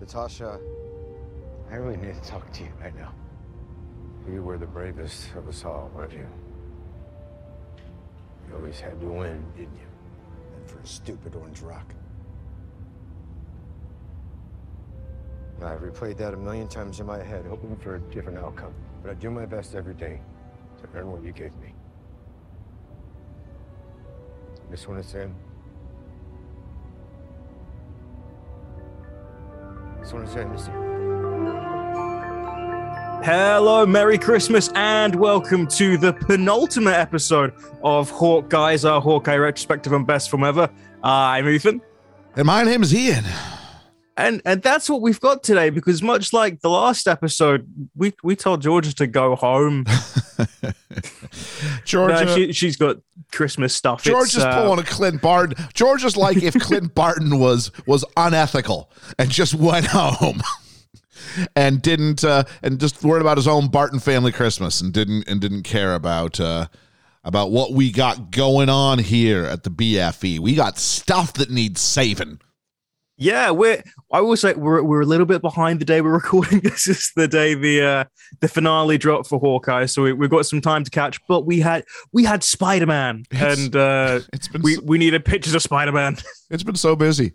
Natasha, I really need to talk to you right now. You were the bravest of us all, weren't you? You always had to win, didn't you? And for a stupid orange rock. I've replayed that a million times in my head, hoping for a different outcome. But I do my best every day to earn what you gave me. This one is in. This one is in, Missy. Hello, Merry Christmas, and welcome to the penultimate episode of Hawkeye's our Hawkeye retrospective and best from ever. Uh, I'm Ethan, And my name is Ian. And and that's what we've got today. Because much like the last episode, we we told Georgia to go home. Georgia, No, she, she's got Christmas stuff. Georgia's uh, pulling a Clint Barton. Georgia's like if Clint Barton was was unethical and just went home and didn't uh, and just worried about his own Barton family Christmas and didn't and didn't care about uh, about what we got going on here at the BFE. We got stuff that needs saving. Yeah, we're. I will say we're we're a little bit behind the day we're recording. This is the day the uh, the finale dropped for Hawkeye, so we, we've got some time to catch. But we had we had Spider Man, and uh, It's been we so, we needed pictures of Spider Man. it's been so busy.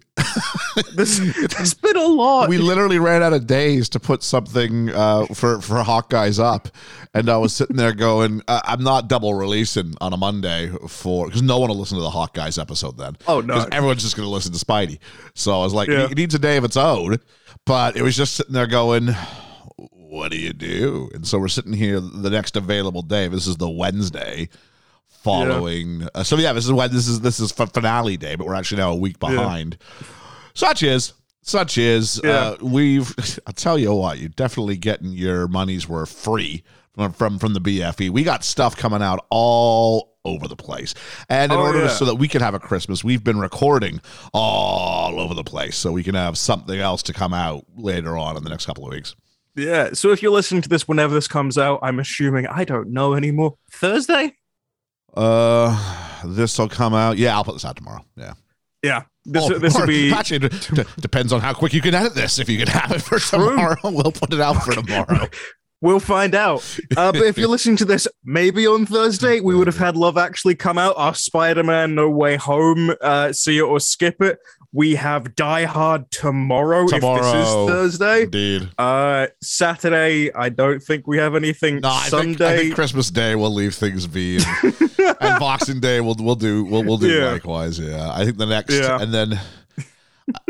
This it's been a lot. we literally ran out of days to put something uh, for for Hawkeyes up, and I was sitting there going, uh, "I'm not double releasing on a Monday for because no one will listen to the Hawkeyes episode then. Oh, no. everyone's just going to listen to Spidey. So I was like, Yeah. it needs a day of its own, but it was just sitting there going." What do you do? And so we're sitting here the next available day. This is the Wednesday following. Uh, so yeah, this is when this is this is for finale day, but we're actually now a week behind. Such is such is Yeah. uh, we've. I'll tell you what, you're definitely getting your money's worth free from from from the BFE. We got stuff coming out all over the place, and in Oh, order to, so that we can have a Christmas, we've been recording all over the place, so we can have something else to come out later on in the next couple of weeks. yeah. So if you're listening to this whenever this comes out, I'm assuming I don't know anymore. Thursday. Uh, this will come out. Yeah, I'll put this out tomorrow. Yeah. Yeah. This Oh, this will be. actually d- depends on how quick you can edit this. If you can have it for tomorrow, we'll put it out for tomorrow. We'll find out. Uh, but if you're listening to this, maybe on Thursday, we would have had Love Actually come out, our Spider Man No Way Home, uh, see it or skip it. We have Die Hard tomorrow, if this is Thursday. Indeed. Uh, Saturday, I don't think we have anything. No, I think, I think Christmas Day we'll leave things be, and, and Boxing Day we'll we'll do we'll we'll do Yeah. likewise. Yeah, I think the next Yeah. and then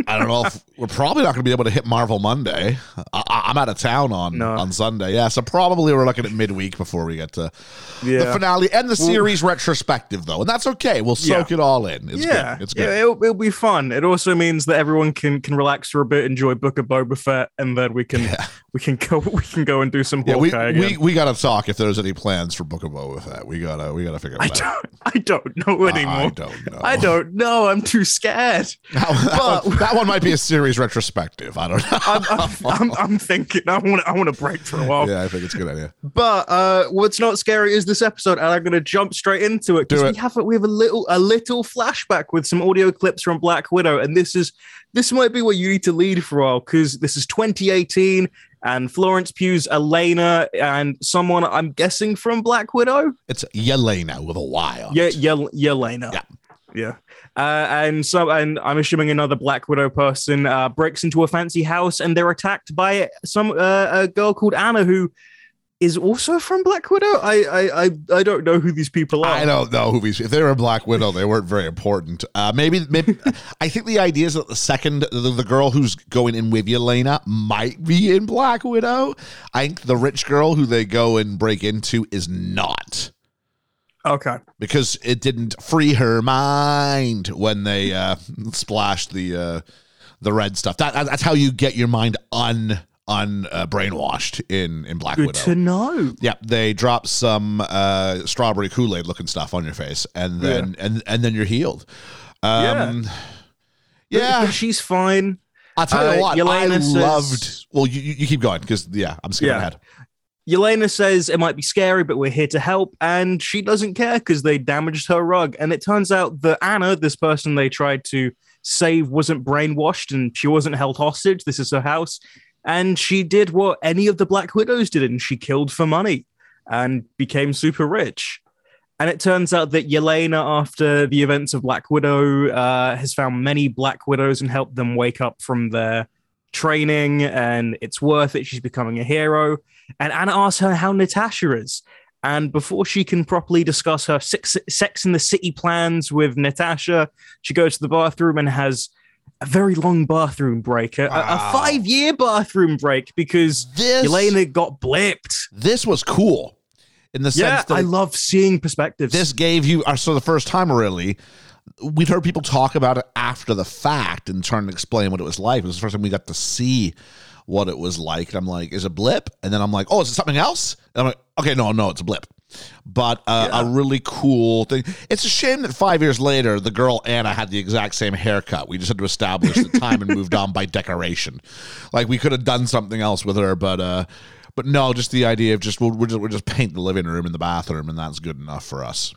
I don't know if we're probably not going to be able to hit Marvel Monday. I, I- I'm out of town on No. on Sunday. Yeah, so probably we're looking at midweek before we get to the finale and the series retrospective though, and that's okay. We'll soak Yeah. it all in. It's yeah, good. It's yeah, good. it'll, it'll be fun. It also means that everyone can can relax for a bit, enjoy Book of Boba Fett, and then we can Yeah. we can go we can go and do some Yeah, we, again. we we gotta talk if there's any plans for Book of Boba Fett. We gotta we gotta figure I out. don't I don't know anymore. I don't know. I don't know. I'm too scared. But- that one might be a series retrospective. I don't know. I'm, I'm, I'm, I'm thinking I want I want to break for a while. yeah, I think it's a good idea. But uh, what's not scary is this episode, and I'm going to jump straight into it because we have a, we have a little a little flashback with some audio clips from Black Widow, and this is this might be what you need to lead for a while because this is 2018, and Florence Pugh's Elena and someone I'm guessing from Black Widow. It's Yelena with a Y on Yeah, it. Yel- Yelena. Yeah. Yeah. Uh, and so, and I'm assuming another Black Widow person uh, breaks into a fancy house, and they're attacked by some uh, a girl called Anna who is also from Black Widow. I I I, I don't know who these people are. I don't know who these. If they were a Black Widow, they weren't very important. Uh, maybe, maybe. I think the idea is that the second, the, the girl who's going in with Yelena might be in Black Widow. I think the rich girl who they go and break into is not. Okay. because it didn't free her mind when they uh, splashed the uh, the red stuff. That that's how you get your mind un un uh, brainwashed in in Black Good Widow. to know. Yeah, they drop some uh, strawberry Kool Aid looking stuff on your face, and then and and then you're healed. Um, yeah, But she's fine. I'll tell uh, you what, Yelena I says- loved. Well, you, you you keep going because yeah, I'm skipping Yeah. ahead. Yelena says it might be scary, but we're here to help. And she doesn't care because they damaged her rug. And it turns out that Anna, this person they tried to Save wasn't brainwashed and she wasn't held hostage. This is her house. And she did what any of the Black Widows did, and she killed for money and became super rich. And it turns out that Yelena, after the events of Black Widow, uh, has found many Black Widows and helped them wake up from their training, and it's worth it. She's becoming a hero. And Anna asks her how Natasha is. And before she can properly discuss her sex, sex in the City plans with Natasha, she goes to the bathroom and has a very long bathroom break, a, Wow. a five year bathroom break because This Yelena got blipped. this was cool in the Yeah, sense that I love seeing perspectives. this gave you uh, so the first time really we'd heard people talk about it after the fact and trying to explain what it was like it was the first time we got to see what it was like. And i'm like is it blip? And then i'm like oh is it something else? And i'm like okay no no it's a blip. But uh, a really cool thing. It's a shame that five years later the girl anna had the exact same haircut. We just had to establish the time and moved on by decoration. Like we could have done something else with her but uh but no, just the idea of just we'll, we'll just we'll just paint the living room and the bathroom, and that's good enough for us.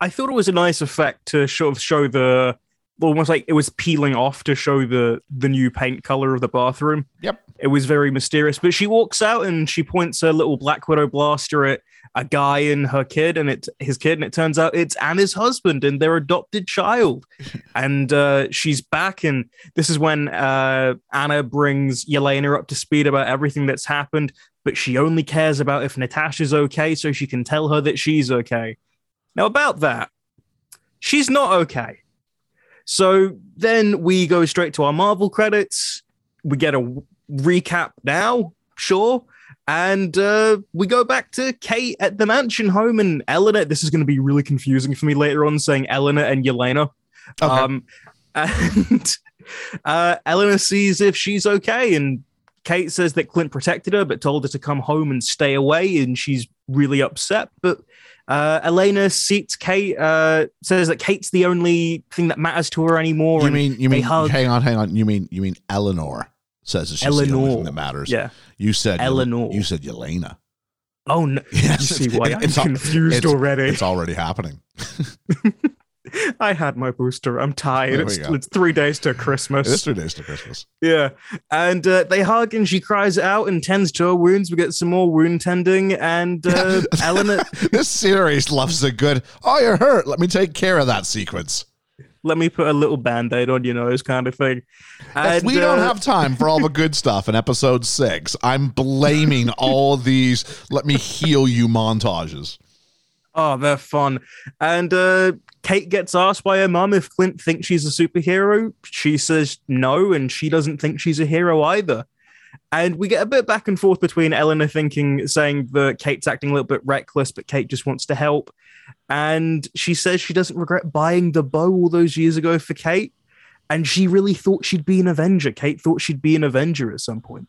I thought it was a nice effect to sort of show the almost like it was peeling off to show the the new paint color of the bathroom. Yep. It was very mysterious. But she walks out and she points a little Black Widow blaster at a guy and her kid and it's his kid, and it turns out it's Anna's husband and their adopted child. and uh, she's back, and this is when uh, Anna brings Yelena up to speed about everything that's happened. But she only cares about if Natasha's okay, so she can tell her that she's okay. Now, about that, she's not okay. So then we go straight to our Marvel credits. We get a recap now, sure. And uh, we go back to Kate at the mansion home and Eleanor. This is going to be really confusing for me later on saying Eleanor and Yelena. Okay. Um, and uh, Eleanor sees if she's okay. And Kate says that Clint protected her, but told her to come home and stay away. And she's really upset. But uh, Elena seats Kate, uh, says that Kate's the only thing that matters to her anymore. You mean you mean hang on, hang on. You mean you mean Eleanor says that she's the only Eleanor. thing that matters. Yeah. You said Eleanor. You said Yelena. Oh, no. Yes, you see why I'm confused it's- already. It's already happening. I had my booster. I'm tired. It's, it's three days to Christmas. It's three days to Christmas. Yeah. And uh, they hug and she cries out and tends to her wounds. We get some more wound tending. And uh, Eleanor, this series loves a good. Oh, you're hurt. Let me take care of that sequence. Let me put a little band aid on your nose, kind of thing. If And, we don't uh, have time for all the good stuff in episode six, I'm blaming all these "let me heal you" montages. Oh, they're fun. And uh, Kate gets asked by her mum if Clint thinks she's a superhero. She says no, and she doesn't think she's a hero either. And we get a bit back and forth between Eleanor thinking, saying that Kate's acting a little bit reckless, but Kate just wants to help. And she says she doesn't regret buying the bow all those years ago for Kate. And she really thought she'd be an Avenger. Kate thought she'd be an Avenger at some point.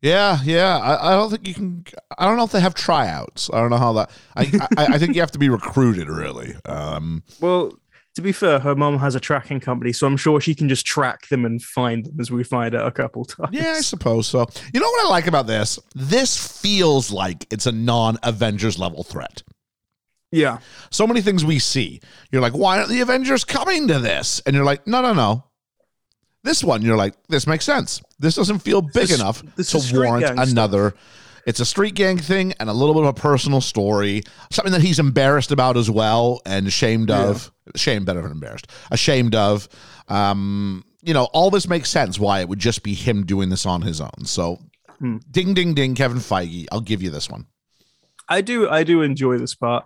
Yeah, yeah. I, I don't think you can. I don't know if they have tryouts. I don't know how that. I I, I think you have to be recruited really. Um, Well, to be fair, her mom has a tracking company, so I'm sure she can just track them and find them as we find out a couple times. yeah, I suppose so. You know what I like about this? This feels like it's a non-Avengers level threat. Yeah. So many things we see. You're like, why aren't the Avengers coming to this? And you're like, no, no, no. This one, you're like, this makes sense. This doesn't feel big This- enough this to warrant gang stuff. another. It's a street gang thing and a little bit of a personal story, something that he's embarrassed about as well and ashamed of. Shame better than embarrassed. Ashamed of. Um, you know, all this makes sense why it would just be him doing this on his own. So, Hmm. ding, ding, ding, Kevin Feige. I'll give you this one. I do I do enjoy this part.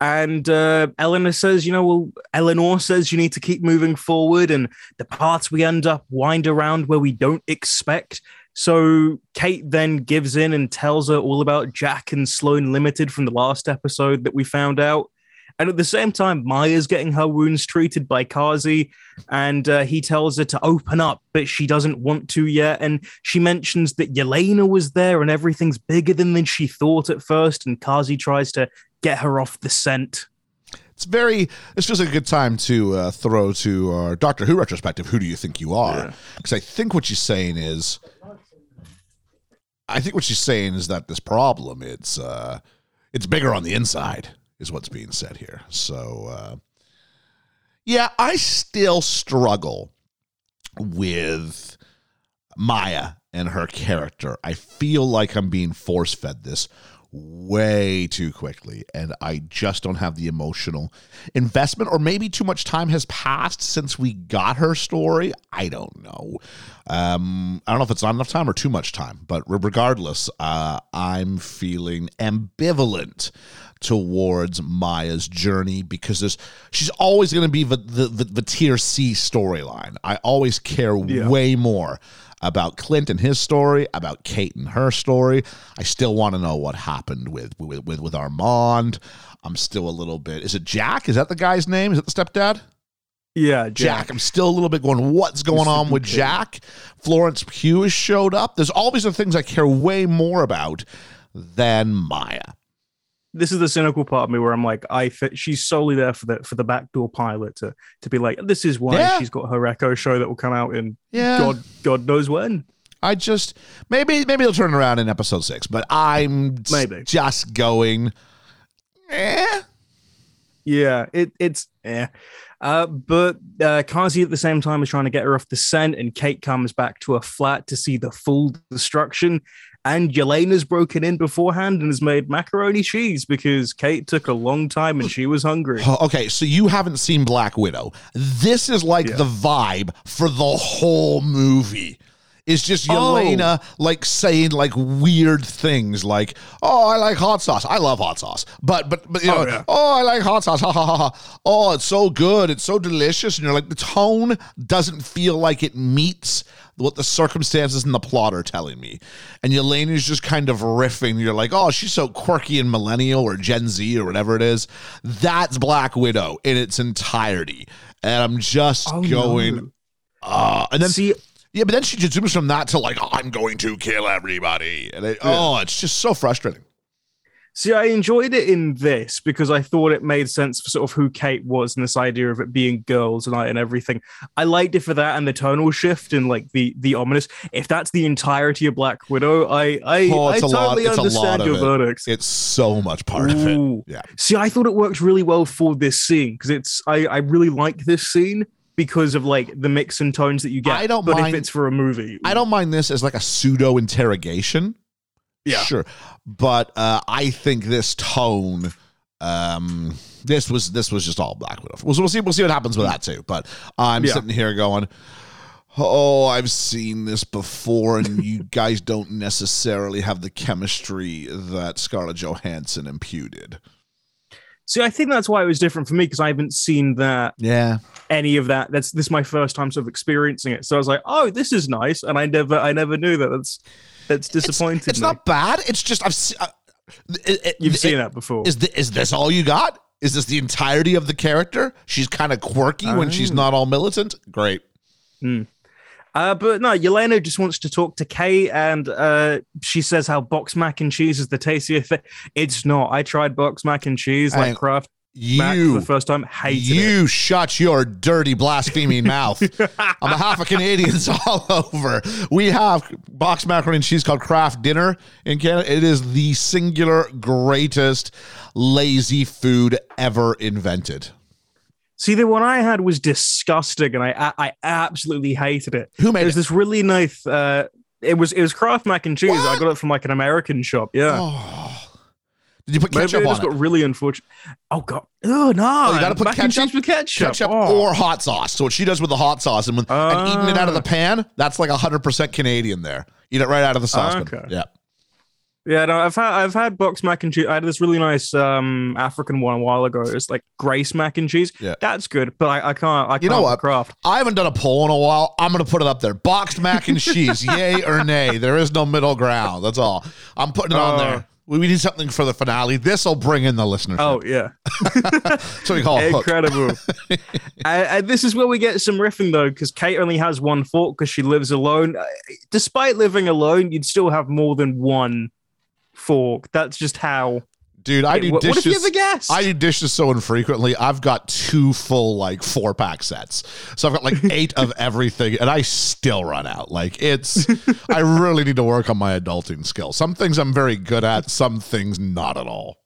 And uh, Eleanor says, you know, well, Eleanor says you need to keep moving forward, and the paths we end up wind around where we don't expect. So Kate then gives in and tells her all about Jack and Sloan Limited from the last episode that we found out. And at the same time, Maya's getting her wounds treated by Kazi, and uh, he tells her to open up, but she doesn't want to yet. And she mentions that Yelena was there and everything's bigger than, than she thought at first. And Kazi tries to get her off the scent. It's very. It's just a good time to uh, throw to our Doctor Who retrospective. Who do you think you are? Because I think what she's saying is, I think what she's saying is that this problem it's uh, it's bigger on the inside is what's being said here. So uh, Yeah, I still struggle with Maya and her character. I feel like I'm being force fed this way too quickly and I just don't have the emotional investment or maybe too much time has passed since we got her story. I don't know. Um I don't know if it's not enough time or too much time, but regardless, uh I'm feeling ambivalent towards Maya's journey because there's she's always going to be the, the the the tier C storyline. I always care Yeah. way more about Clint and his story, about Kate and her story. I still want to know what happened with with with, with Armand. I'm still a little bit. Is it Jack? Is that the guy's name? Is it the stepdad? Yeah, Jack. I'm still a little bit going, what's going on with. Jack? Florence Pugh has showed up. There's all these other things I care way more about than Maya. This is the cynical part of me where I'm like, I fit, she's solely there for the for the backdoor pilot to to be like, this is why Yeah. she's got her Echo show that will come out in Yeah. God God knows when. I just maybe maybe they'll turn around in episode six, but I'm Maybe. just going. Eh. Yeah, it it's yeah. Uh, but uh, Kazi at the same time is trying to get her off the scent, and Kate comes back to her flat to see the full destruction. And Yelena's broken in beforehand and has made macaroni cheese because Kate took a long time and she was hungry. Okay, so you haven't seen Black Widow. This is like Yeah. the vibe for the whole movie. It's just Oh. Yelena like saying like weird things like, "Oh, I like hot sauce. I love hot sauce." But but but you know, Oh, yeah. "Oh, I like hot sauce." Ha ha ha. ha. Oh, it's so good. It's so delicious. And you're like the tone doesn't feel like it meets what the circumstances and the plot are telling me. And Yelena is just kind of riffing. You're like, "Oh, she's so quirky and millennial or Gen Z or whatever it is." That's Black Widow in its entirety. And I'm just Oh, going no. uh, and then See, yeah, but then she just zooms from that to like, I'm going to kill everybody. And it, oh, it's just so frustrating. See, I enjoyed it in this because I thought it made sense for sort of who Kate was and this idea of it being girls night and everything. I liked it for that and the tonal shift and like the the ominous. If that's the entirety of Black Widow, I I, Oh, I it's a lot- totally it's a lot understand your it. verdict. It's so much part of it. Yeah. See, I thought it worked really well for this scene because it's I I really like this scene because of like the mix and tones that you get. I don't but mind- if it's for a movie, I don't mind this as like a pseudo interrogation. Yeah. Sure. But uh, I think this tone. Um, this was this was just all Black Widow. We'll, we'll see. We'll see what happens with that too. But I'm Yeah. sitting here going, "Oh, I've seen this before, and you guys don't necessarily have the chemistry that Scarlett Johansson imputed." See, I think that's why it was different for me because I haven't seen that Yeah, any of that. That's this is my first time sort of experiencing it. So I was like, oh, this is nice, and I never I never knew that. That's that's disappointing. it's me. not bad. It's just I've se- uh, it- it- You've it- seen that before. Is thi- is this all you got? Is this the entirety of the character? She's kind of quirky when she's Oh. not all militant. Great. Uh, but no, Yelena just wants to talk to Kay, and uh, she says how box mac and cheese is the tastier thing. It's not. I tried box mac and cheese, like Kraft mac for You the first time. Hated it. you shut your dirty blaspheming mouth. I'm On behalf of Canadians all over, we have box macaroni and cheese called Kraft Dinner in Canada. It is the singular greatest lazy food ever invented. See, the one I had was disgusting, and I I, I absolutely hated it. Who made It was it? this really nice. Uh, it was it was Kraft mac and cheese. I got it from like an American shop. Yeah. Oh. Did you put Maybe ketchup it on just it? got really unfortunate. Oh god! Oh no! you gotta put mac and ketchup- cheese with ketchup. ketchup Oh. or hot sauce. So what she does with the hot sauce and, when, and eating it out of the Ah. pan, that's like hundred percent Canadian. There, eat it right out of the saucepan. Okay. Yeah, Yeah, no, I've had I've had box mac and cheese. I had this really nice um African one a while ago. It's like Grace mac and cheese. Yeah. that's good. But I, I can't. I You can't know what? Kraft. I haven't done a poll in a while. I'm gonna put it up there. Boxed mac and cheese, yay or nay? There is no middle ground. That's all. I'm putting it on Oh. there. We we need something for the finale. This will bring in the listeners. Oh yeah, so we call it incredible. and, and this is where we get some riffing though, because Kate only has one fork because she lives alone. Uh, Despite living alone, you'd still have more than one fork. That's just how. Dude, I do what, what if you dishes. ever guessed? I do dishes so infrequently. I've got two full like four pack sets. So I've got like eight of everything and I still run out. Like it's I really need to work on my adulting skills. Some things I'm very good at, some things not at all.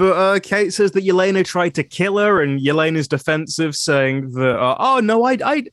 But uh, Kate says that Yelena tried to kill her, and Yelena's defensive, saying that, uh, "Oh no, I, I,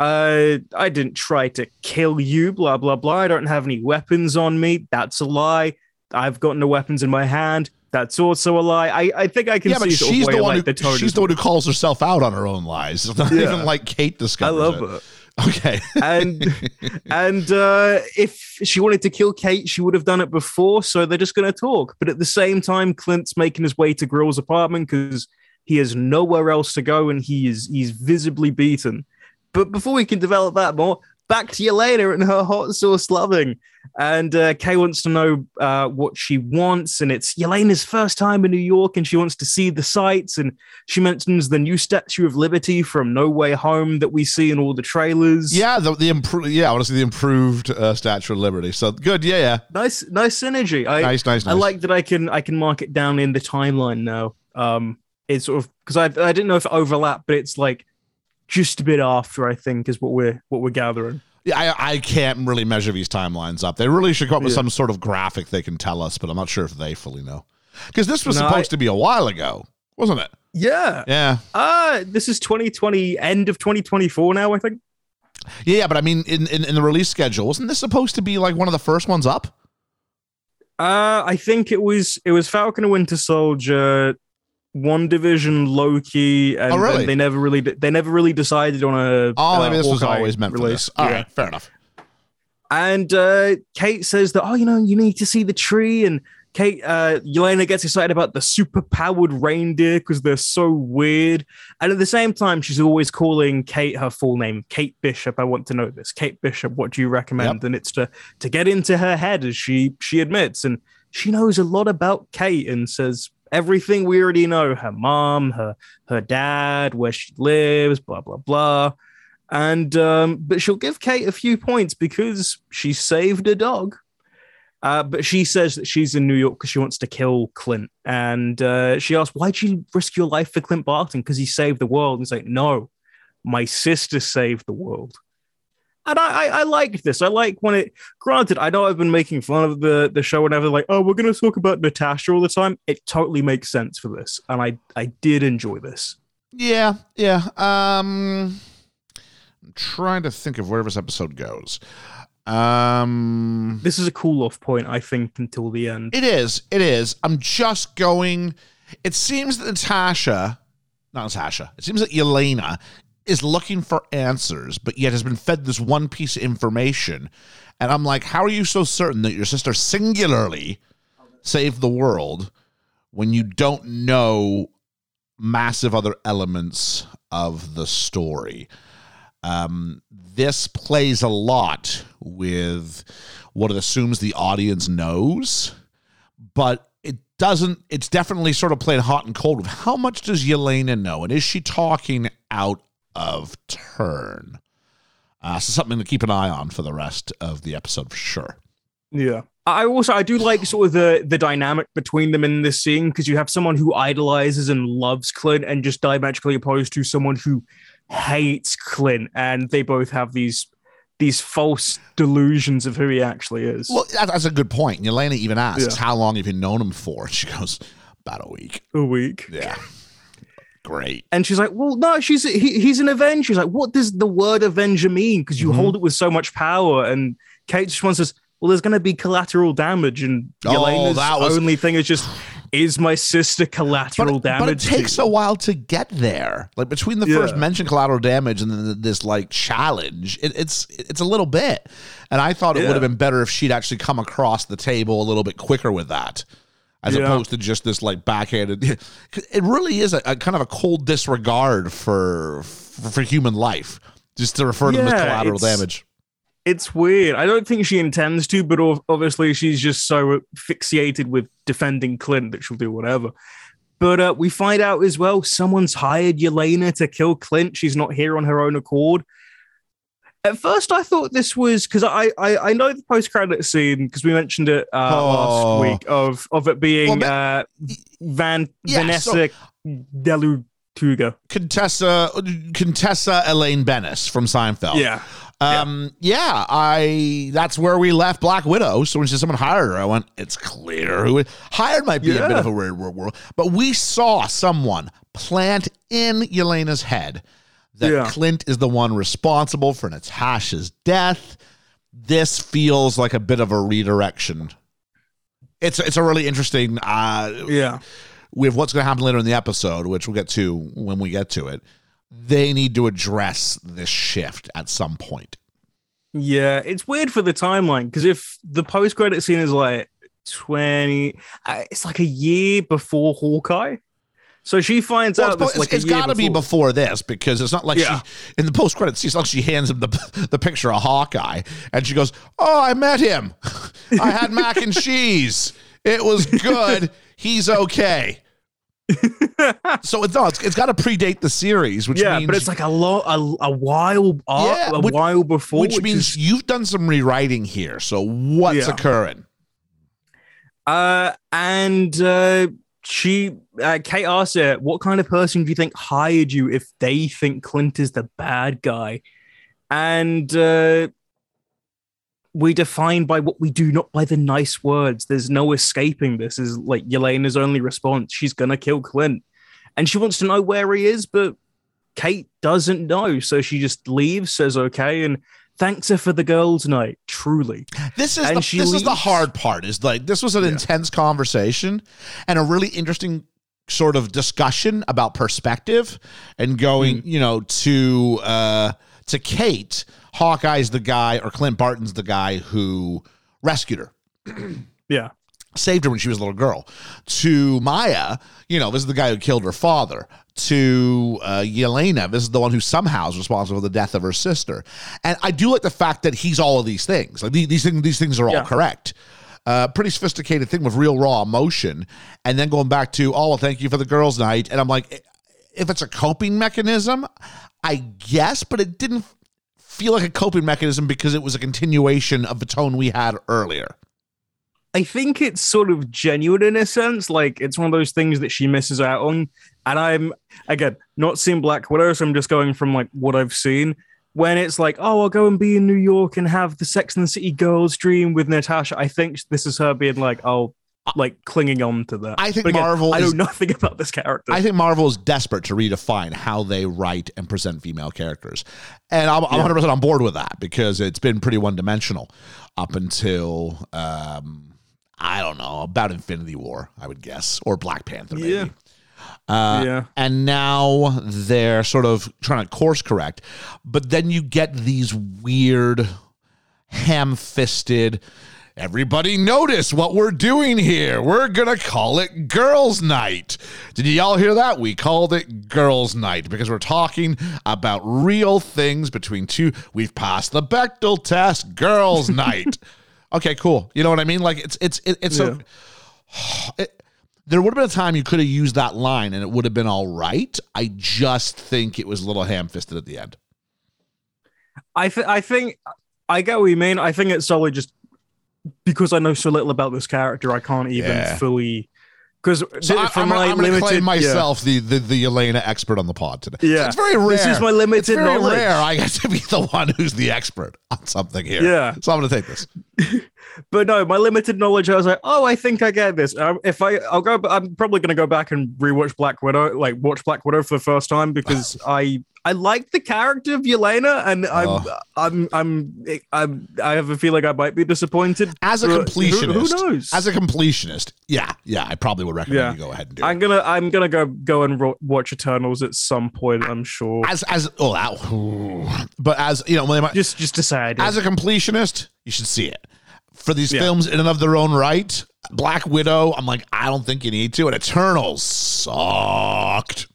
uh, I didn't try to kill you." Blah blah blah. I don't have any weapons on me. That's a lie. I've got no weapons in my hand. That's also a lie. I, I think I can yeah, see but she's the one like, who the she's the one who calls herself out on her own lies. It's not Yeah. even like Kate discovers I love it. it. Okay. and and uh, if she wanted to kill Kate, she would have done it before. So they're just going to talk. But at the same time, Clint's making his way to Grill's apartment because he has nowhere else to go, and he is he's visibly beaten. But before we can develop that more, back to Yelena and her hot sauce loving. And uh, Kay wants to know uh, what she wants, and it's Yelena's first time in New York, and she wants to see the sights. And she mentions the new Statue of Liberty from No Way Home that we see in all the trailers. Yeah, the the improved. Yeah, I want to see the improved uh, Statue of Liberty. So good. Yeah, yeah. nice nice synergy i Nice, nice, nice. i like that i can i can mark it down in the timeline now um it's sort of because i i didn't know if it overlapped but it's like just a bit after i think is what we're what we're gathering Yeah, I, I can't really measure these timelines up. They really should come up with Yeah. some sort of graphic they can tell us, but I'm not sure if they fully know. Because this was No, supposed I- to be a while ago, wasn't it? yeah Yeah. uh this is 2020 end of 2024 now i think Yeah, yeah, but I mean, in, in, in the release schedule, wasn't this supposed to be like one of the first ones up? uh i think it was it was falcon and winter soldier WandaVision loki and, Oh, really? and they never really they never really decided on a Oh, maybe uh, this was always meant for this. All right, Yeah. fair enough. And uh, Kate says that, oh, you know, you need to see the tree. And Kate, uh, Yelena gets excited about the super powered reindeer because they're so weird. And at the same time, she's always calling Kate her full name, Kate Bishop. I want to know this. Kate Bishop, what do you recommend? And it's to to get into her head, as she she admits. And she knows a lot about Kate and says everything we already know: her mom, her her dad, where she lives, blah blah blah. And um, but she'll give Kate a few points because she saved a dog. Uh, but she says that she's in New York because she wants to kill Clint. And uh, she asks, "Why'd you risk your life for Clint Barton? Because he saved the world." And he's like, "No, my sister saved the world." And I, I, I liked this. I like when it. Granted, I know I've been making fun of the the show whenever like, oh, we're going to talk about Natasha all the time. It totally makes sense for this, and I I did enjoy this. Yeah, yeah. Um, I'm trying to think of where this episode goes. Um, This is a cool off point, I think, until the end. it is. It is. I'm just going. It seems that Natasha, not Natasha. It seems that Yelena is looking for answers, but yet has been fed this one piece of information. And I'm like, how are you so certain that your sister singularly saved the world when you don't know massive other elements of the story? Um, this plays a lot with what it assumes the audience knows, but it doesn't. It's definitely sort of playing hot and cold with how much does Yelena know, and is she talking out of turn? Uh, so something to keep an eye on for the rest of the episode for sure. Yeah. I also I do like sort of the the dynamic between them in this scene because you have someone who idolizes and loves Clint and just diametrically opposed to someone who hates Clint and they both have these these false delusions of who he actually is. Well, that's a good point. Yelena even asks, Yeah. "How long have you known him for?" She goes, "About a week." a week. Yeah, great. And she's like, "Well, no, she's he, he's an Avenger." She's like, "What does the word Avenger mean?" Because you Mhm. hold it with so much power. And Kate just wants us. Well, there's going to be collateral damage, and Oh, Yelena's that was- only thing is just, is my sister collateral but, damage? but it takes a while to get there. Like between the Yeah. first mention collateral damage and then this like challenge, it, it's it's a little bit. And I thought it Yeah. would have been better if she'd actually come across the table a little bit quicker with that, as Yeah. opposed to just this like backhanded. It really is a, a kind of a cold disregard for for, for human life, just to refer to them as collateral damage. It's weird. I don't think she intends to, but obviously she's just so fixated with defending Clint that she'll do whatever. But uh, we find out as well someone's hired Yelena to kill Clint. She's not here on her own accord. At first, I thought this was because I, I I know the post credit scene because we mentioned it uh, Oh. last week of of it being Well, uh, Van Yeah, Vanessa Delutuga. Contessa Contessa Elaine Benes from Seinfeld. Yeah, Um, yeah. I that's where we left Black Widow. So when she said someone hired her, I went, it's clear who it hired might be a bit of a weird world. But we saw someone plant in Yelena's head that Yeah. Clint is the one responsible for Natasha's death. This feels like a bit of a redirection. It's it's a really interesting uh Yeah. with what's going to happen later in the episode, which we'll get to when we get to it, they need to address this shift at some point. Yeah, it's weird for the timeline because if the post credit scene is like 20, uh, it's like a year before Hawkeye. So she finds Well, out it's, like it's got to be before. this because it's not like Yeah. she in the post credits. She's like she hands him the the picture of Hawkeye and she goes, "Oh, I met him. I had mac and cheese. It was good. He's okay." so it's no, it's, it's got to predate the series, which yeah, means but it's like a lot, a, a while, uh, Yeah, a which- while before, which, means is- you've done some rewriting here. So what's Yeah. occurring? Uh, and uh, she, uh, Kate asked her, "What kind of person do you think hired you if they think Clint is the bad guy?" And uh, we define by what we do, not by the nice words. There's no escaping this. Is like Yelena's only response. She's gonna kill Clint, and she wants to know where he is, but Kate doesn't know, so she just leaves, says okay, and thanks her for the girls' night. Truly, This is And the, this is the hard part. Is like this was an Yeah. intense conversation and a really interesting sort of discussion about perspective and going, Mm-hmm. you know, to uh to Kate, Hawkeye's the guy or Clint Barton's the guy who rescued her. yeah, saved her when she was a little girl. To Maya, you know, this is the guy who killed her father. To uh, Yelena, this is the one who somehow is responsible for the death of her sister. And I do like the fact that he's all of these things. Like these, these things, these things are all Yeah. correct. Uh, pretty sophisticated thing with real raw emotion. And then going back to, oh, thank you for the girls' night. And I'm like, if it's a coping mechanism, I guess, but it didn't feel like a coping mechanism because it was a continuation of the tone we had earlier. I think it's sort of genuine in a sense. Like it's one of those things that she misses out on. And I'm again not seeing Black Widow, so I'm just going from like what I've seen. When it's like, oh, I'll go and be in New York and have the Sex and the City girls dream with Natasha. I think this is her being like, oh, like clinging on to that. I think again, Marvel I know is- nothing about this character. I think Marvel is desperate to redefine how they write and present female characters. And I'm, I'm 100% on board with that because it's been pretty one dimensional up until, um, I don't know, about Infinity War, I would guess, or Black Panther, maybe. Yeah. Uh, yeah. And now they're sort of trying to course correct. But then you get these weird, ham fisted, everybody notice what we're doing here. We're going to call it Girls' Night. Did y'all hear that? We called it Girls' Night because we're talking about real things between two. We've passed the Bechdel test, Girls' Night. Okay, cool. You know what I mean? Like it's it's it, it's Yeah. a it, there would have been a time you could have used that line and it would have been all right. I just think it was a little ham fisted at the end. I th- I think I get what you mean. I think it's solely just because I know so little about this character, I can't even Yeah. fully because So I, from am my to limited claim yeah. myself the, the the Elena expert on the pod today. Yeah. it's very rare. This is my limited It's very knowledge. rare. I get to be the one who's the expert on something here. Yeah. so I'm going to take this. But no, my limited knowledge, I was like, oh, I think I get this. Um, if I, I'll go. I'm probably going to go back and rewatch Black Widow, like watch Black Widow for the first time because I, I like the character of Yelena, and I'm, Oh. I'm, I'm, I'm, I have a feeling I might be disappointed. As a But who- completionist, who, knows? As a completionist, yeah, yeah, I probably would recommend Yeah. you go ahead and do it. I'm gonna, I'm gonna go, go and ro- watch Eternals at some point. I'm sure. As as oh, that, but as you know, might- just, just to say, I did. as a completionist, you should see it. For these Yeah. films in and of their own right, Black Widow, I'm like, I don't think you need to. And Eternals sucked.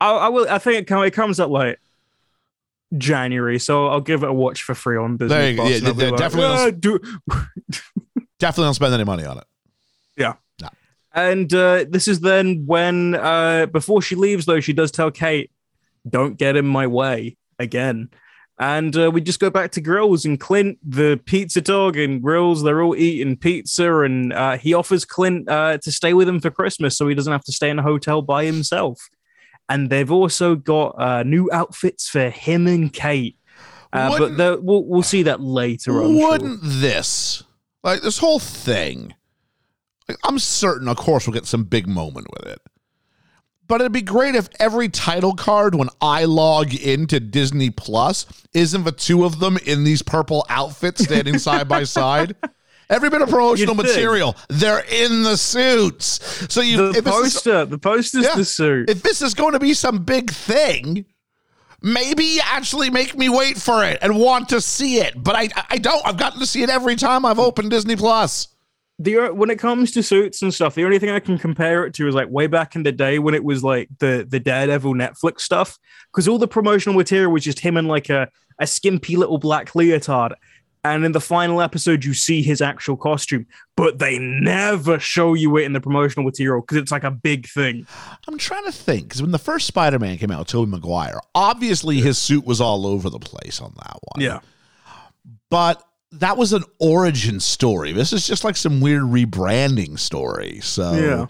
I, I will. I think it, come, it comes at like January, so I'll give it a watch for free on Disney. Plus, Yeah, and I'll be yeah, like, definitely "Ah, do, Definitely don't spend any money on it. Yeah. And uh, this is then when, uh, before she leaves, though, she does tell Kate, "Don't get in my way again." And uh, we just go back to Grills and Clint, the pizza dog, and Grills. They're all eating pizza, and uh, he offers Clint uh, to stay with him for Christmas, so he doesn't have to stay in a hotel by himself. And they've also got uh, new outfits for him and Kate. Uh, but the, we'll we'll see that later. I'm. Wouldn't this, like this whole thing, like, I'm certain, of course, we'll get some big moment with it. But it'd be great if every title card, when I log into Disney Plus, isn't the two of them in these purple outfits standing side by side. Every bit of promotional You'd think. material, they're in the suits. So you, The if this is- poster, the poster's Yeah. the suit. if this is going to be some big thing, maybe actually make me wait for it and want to see it. But I, I don't. I've gotten to see it every time I've opened Disney Plus. the uh, when it comes to suits and stuff, the only thing I can compare it to is like way back in the day when it was like the the Daredevil Netflix stuff, because all the promotional material was just him in like a a skimpy little black leotard, and in the final episode you see his actual costume, but they never show you it in the promotional material because it's like a big thing. I'm trying to think because when the first Spider-Man came out, Tobey Maguire, obviously his suit was all over the place on that one. Yeah. But that was an origin story. This is just like some weird rebranding story. So Yeah.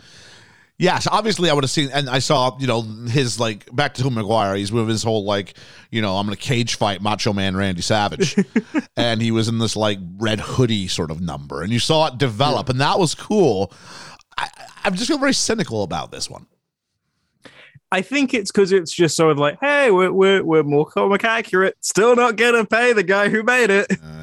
Yes, obviously I would have seen, and I saw, you know, his like back to Tobey Maguire. He's with his whole like, you know, I'm gonna cage fight Macho Man Randy Savage, and he was in this like red hoodie sort of number, and you saw it develop, and that was cool. I, I'm just feel very cynical about this one. I think it's because it's just sort of like, hey, we're, we're, we're more comic accurate. Still not gonna pay the guy who made it. Uh,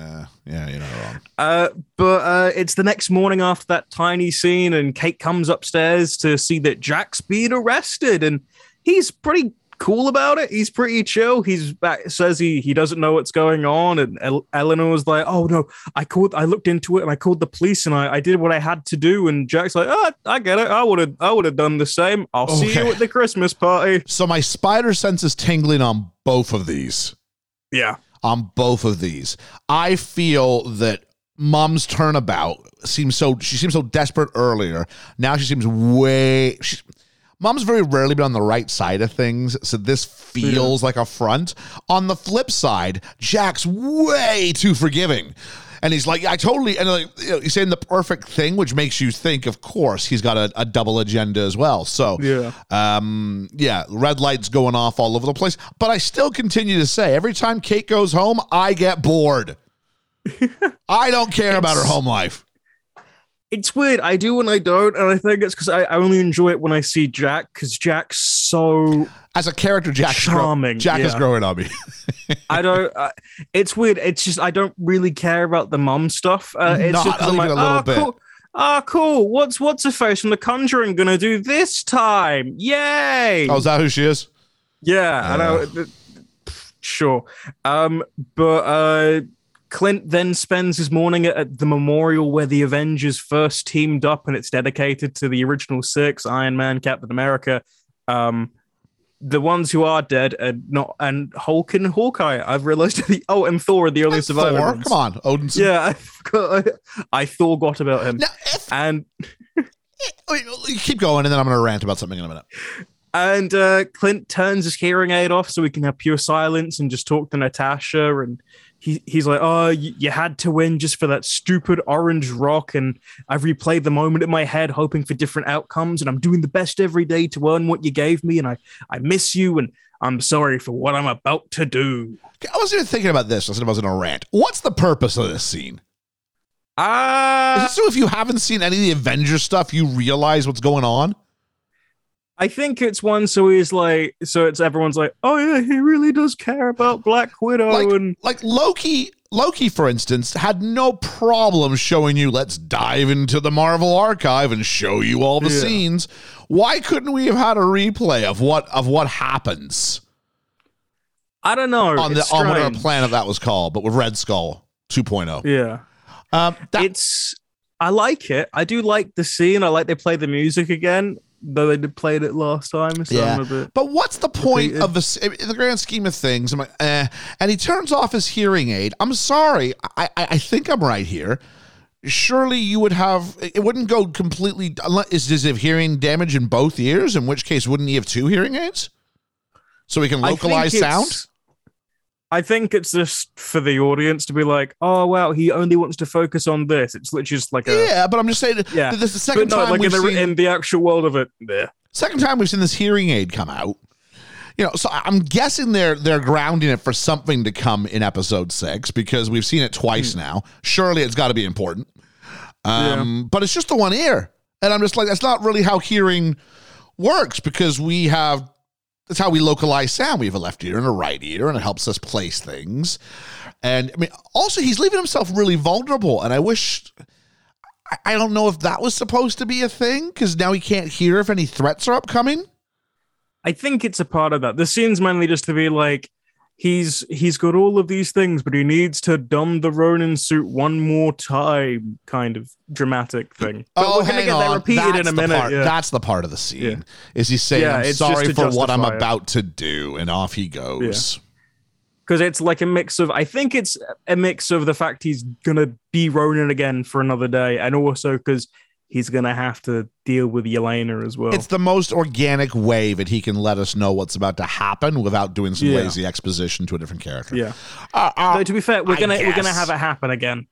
yeah, you're not wrong. Uh, but uh, it's the next morning after that tiny scene, and Kate comes upstairs to see that Jack's being arrested, and he's pretty cool about it. He's pretty chill. He's back, says he he doesn't know what's going on, and El- Eleanor's like, "Oh no, I called, I looked into it, and I called the police, and I, I did what I had to do." And Jack's like, "Oh, I get it. I would have, I would have done the same. I'll see you at the Christmas party." So my spider sense is tingling on both of these. Yeah, on both of these. I feel that mom's turnabout seems so she seems so desperate earlier. Now she seems way she, mom's very rarely been on the right side of things, so this feels like a front. On the flip side, Jack's way too forgiving. And he's like, I totally, and like, you know, he's saying the perfect thing, which makes you think, of course, he's got a, a double agenda as well. So, Yeah. um, yeah, red lights going off all over the place. But I still continue to say every time Kate goes home, I get bored. I don't care about her home life. it's weird. I do and I don't, and I think it's because I, I only enjoy it when I see Jack because Jack's so As a character, Jack is grow- Charming, Jack is growing on me. I don't. Uh, it's weird. It's just I don't really care about the mom stuff. Uh, it's Not just 'cause I'm like, a little "Ah, bit." cool. Ah, cool. What's what's a face from The Conjuring gonna do this time? Yay! oh, is that who she is? yeah, I know. Uh. Sure. Um, but uh, Clint then spends his morning at, at the memorial where the Avengers first teamed up, and it's dedicated to the original six: Iron Man, Captain America. Um, the ones who are dead are not, and Hulk and Hawkeye. I've realized. The, oh, and Thor are the only And surviving Thor. Come on, Odinson. Yeah, I forgot. I, I Thor got about him, Now, if, and keep going, and then I'm going to rant about something in a minute. And uh, Clint turns his hearing aid off so we can have pure silence and just talk to Natasha. And he, he's like, Oh, you, had to win just for that stupid orange rock. And I've replayed the moment in my head, hoping for different outcomes. And I'm doing the best every day to earn what you gave me. And I, I miss you. And I'm sorry for what I'm about to do. I was even thinking about this. I said I was in a rant. What's the purpose of this scene? Is Ah, so if you haven't seen any of the Avengers stuff, you realize what's going on? I think it's one. So he's like, so it's everyone's like, Oh, yeah, he really does care about Black Widow. like, and like Loki, Loki, for instance, had no problem showing you. Let's dive into the Marvel archive and show you all the Yeah. scenes. Why couldn't we have had a replay of what of what happens I don't know. on the it's on whatever planet that was called, but with Red Skull 2.0? Yeah. Um, that, it's I like it. I do like the scene. I like they play the music again, though they did played it last time. So I'm Yeah. a bit. But what's the point Repeated. of this in the grand scheme of things? I'm like, eh. And he turns off his hearing aid. I'm sorry. I, I, I think I'm right here. Surely you would have it wouldn't go completely unless is he hearing damage in both ears? In which case, wouldn't he have two hearing aids? So he can localize sound? I think it's just for the audience to be like, "Oh wow, he only wants to focus on this." It's literally just like a Yeah, but I'm just saying Yeah. this is the second no, time like we've in the, seen in the actual world of it. Yeah. second time we've seen this hearing aid come out. you know, so I'm guessing they're they're grounding it for something to come in episode six because we've seen it twice Hmm. now. Surely it's got to be important. Um, but it's just the one ear, and I'm just like, that's not really how hearing works because we have that's how we localize sound. We have a left ear and a right ear, and it helps us place things. And I mean, also he's leaving himself really vulnerable, and I wish. I- don't know if that was supposed to be a thing because now he can't hear if any threats are upcoming. I think it's a part of that. The scene's mainly just to be like, he's he's got all of these things, but he needs to don the Ronin suit one more time, kind of dramatic thing. But oh, we're gonna get on. that repeated That's in a the minute. Part, yeah. That's the part of the scene. Yeah. Is he saying, Yeah, "I'm sorry for what I'm it. about to do," and off he goes. because it's like a mix of I think it's a mix of the fact he's gonna be Ronin again for another day, and also because he's gonna have to deal with Yelena as well. It's the most organic way that he can let us know what's about to happen without doing some Yeah. lazy exposition to a different character. yeah. Uh, uh, Though to be fair, we're I gonna we're gonna have it happen again.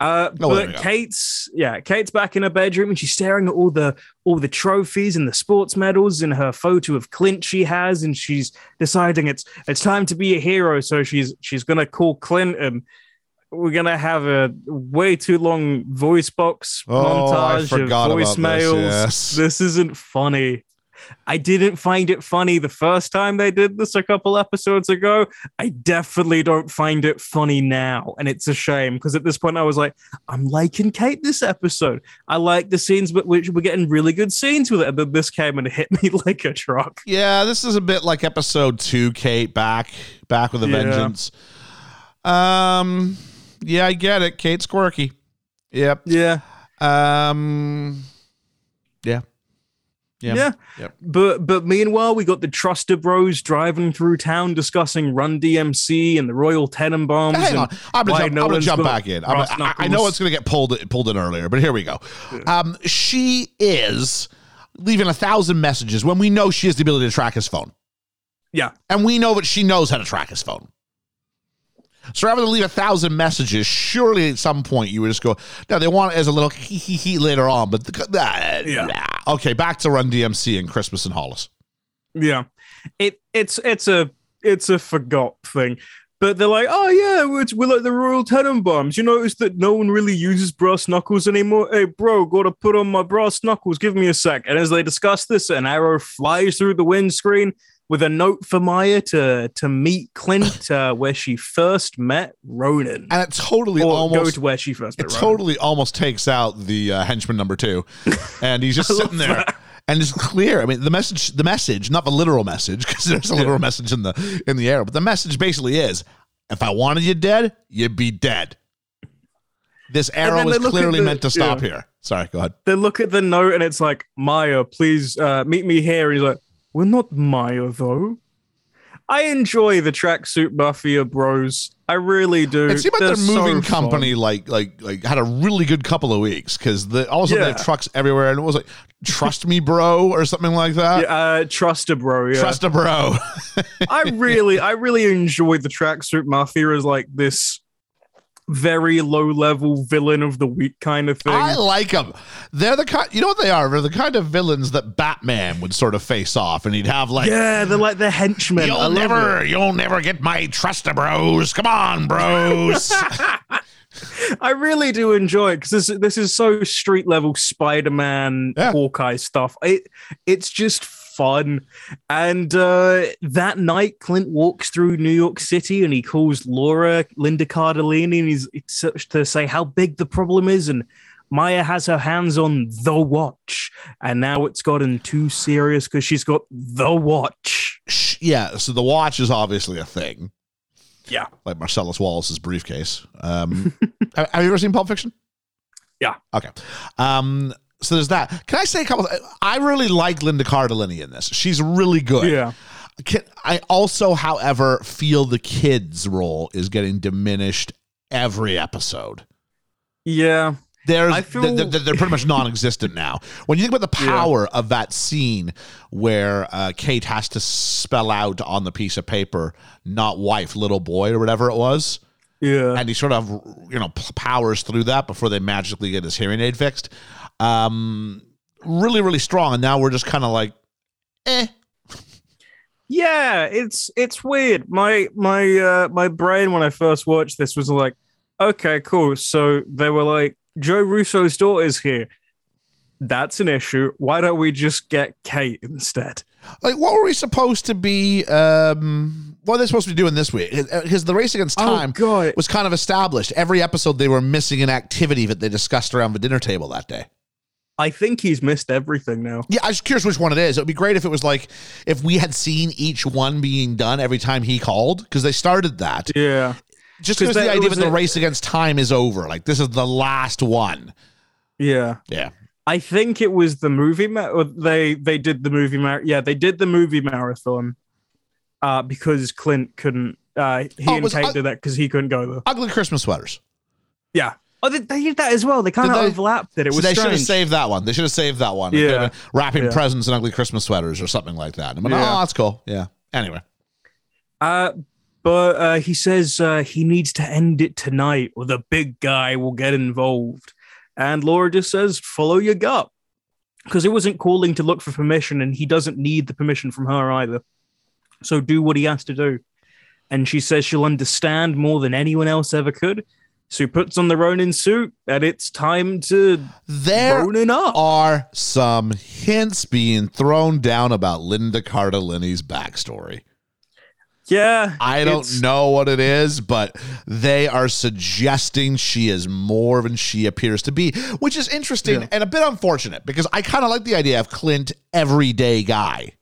Uh, Oh, but. Kate's yeah, Kate's back in her bedroom and she's staring at all the all the trophies and the sports medals and her photo of Clint she has, and she's deciding it's it's time to be a hero. So she's she's gonna call Clint and we're gonna have a way too long voice box Oh, I montage forgot of about this, voicemails. yes. This isn't funny. I didn't find it funny the first time they did this a couple episodes ago. I definitely don't find it funny now. And it's a shame because at this point I was like, I'm liking Kate this episode. I like the scenes, but we- we're getting really good scenes with it. And then this came and hit me like a truck. yeah, this is a bit like episode two, Kate back back with a Yeah. vengeance. Um, yeah, I get it. Kate's quirky. Yep. Yeah. Um, yeah. Yeah. Yeah. Yep. But but meanwhile, we got the Truster Bros driving through town discussing Run DMC and the Royal Tenenbaums. Hang and on, I'm gonna jump, I'm gonna jump back in. I'm brass gonna- I, I know it's gonna get pulled pulled in earlier, but here we go. Um, she is leaving a thousand messages when we know she has the ability to track his phone, Yeah. and we know that she knows how to track his phone. So rather than leave a thousand messages, surely at some point you would just go, no, they want it as a little hee hee hee later on, but the, uh, Yeah. nah. okay, back to Run DMC and Christmas and Hollis. Yeah, it it's it's a it's a forgot thing. But they're like, oh yeah, we're, we're like the Royal Tenenbaums. You notice that no one really uses brass knuckles anymore. Hey, bro, gotta put on my brass knuckles. Give me a sec. And as they discuss this, an arrow flies through the windscreen with a note for Maya to to meet Clint uh, where she first met Ronin. And it totally Or go almost to where she first met it totally almost takes out the uh, henchman number two, and he's just sitting there. And it's clear. I mean, the message, the message, not the literal message, because there's a literal message in the in the arrow, but the message basically is: if I wanted you dead, you'd be dead. This arrow is they look at clearly the- meant to stop yeah. here. Sorry, go ahead. they look at the note and it's like, Maya, please uh, meet me here. And he's like, we're not Maya though. I enjoy the tracksuit mafia bros. I really do. It seemed like their moving so fun. company like like like had a really good couple of weeks because the all of a sudden they have trucks everywhere, and it was like "Trust me, bro" or something like that. Yeah, uh, Truster bro. Yeah. Trust a bro. I really, I really enjoyed the tracksuit mafia as like this very low level villain of the week kind of thing. I like them. They're the kind. You know what they are? They're the kind of villains that Batman would sort of face off, and he'd have like, yeah, they're like the henchmen. "You'll never, it. you'll never get my trust, bros. Come on, bros." I really do enjoy it because this this is so street level Spider Man Yeah. Hawkeye stuff. It it's just fun. And uh, that night, Clint walks through New York City and he calls Laura Linda Cardellini and he's to say how big the problem is and. Maya has her hands on the watch, and now it's gotten too serious because she's got the watch. Yeah. So the watch is obviously a thing, Yeah, like Marcellus Wallace's briefcase. Um, have you ever seen Pulp Fiction? Yeah. Okay. Um, so there's that. Can I say a couple? I really like Linda Cardellini in this. She's really good. yeah. Can, I also, however, feel the kids' role is getting diminished every episode. Yeah, There's, feel- they're, they're- pretty much non-existent now. When you think about the Yeah. power of that scene where uh, Kate has to spell out on the piece of paper, "not wife, little boy" or whatever it was, yeah. and he sort of you know powers through that before they magically get his hearing aid fixed. Um, really, really strong. And now we're just kind of like, eh. Yeah, it's it's weird. My my uh my brain when I first watched this was like, okay, cool. So they were like, Joe Russo's daughter's here. That's an issue. Why don't we just get Kate instead? Like, what were we supposed to be? Um, what are they supposed to be doing this week? Because the race against time oh god. was kind of established. Every episode, they were missing an activity that they discussed around the dinner table that day. I think he's missed everything now. Yeah, I was curious which one it is. It would be great if it was like if we had seen each one being done every time he called because they started that. Yeah. just because the idea that the a- race against time is over, like this is the last one. Yeah. Yeah, I think it was the movie ma- or they they did the movie mar- yeah, they did the movie marathon uh because Clint couldn't uh he Oh, and Kate I- did that because he couldn't go there. ugly Christmas sweaters. Yeah. Oh, they, they did that as well. They kind of they? overlapped it. It So was they should have saved that one. They should have saved that one. It Yeah. could have been wrapping Yeah. presents in ugly Christmas sweaters or something like that. But, Yeah. oh, that's cool. Yeah. Anyway, Uh, but uh, he says uh, he needs to end it tonight, or the big guy will get involved. And Laura just says, "Follow your gut," because it wasn't calling to look for permission, and he doesn't need the permission from her either. So do what he has to do. And she says she'll understand more than anyone else ever could. So he puts on the Ronin suit, and it's time to there Ronin up. are some hints being thrown down about Linda Cardellini's backstory. Yeah, I don't know what it is, but they are suggesting she is more than she appears to be, which is interesting Yeah. and a bit unfortunate because I kind of like the idea of Clint, everyday guy.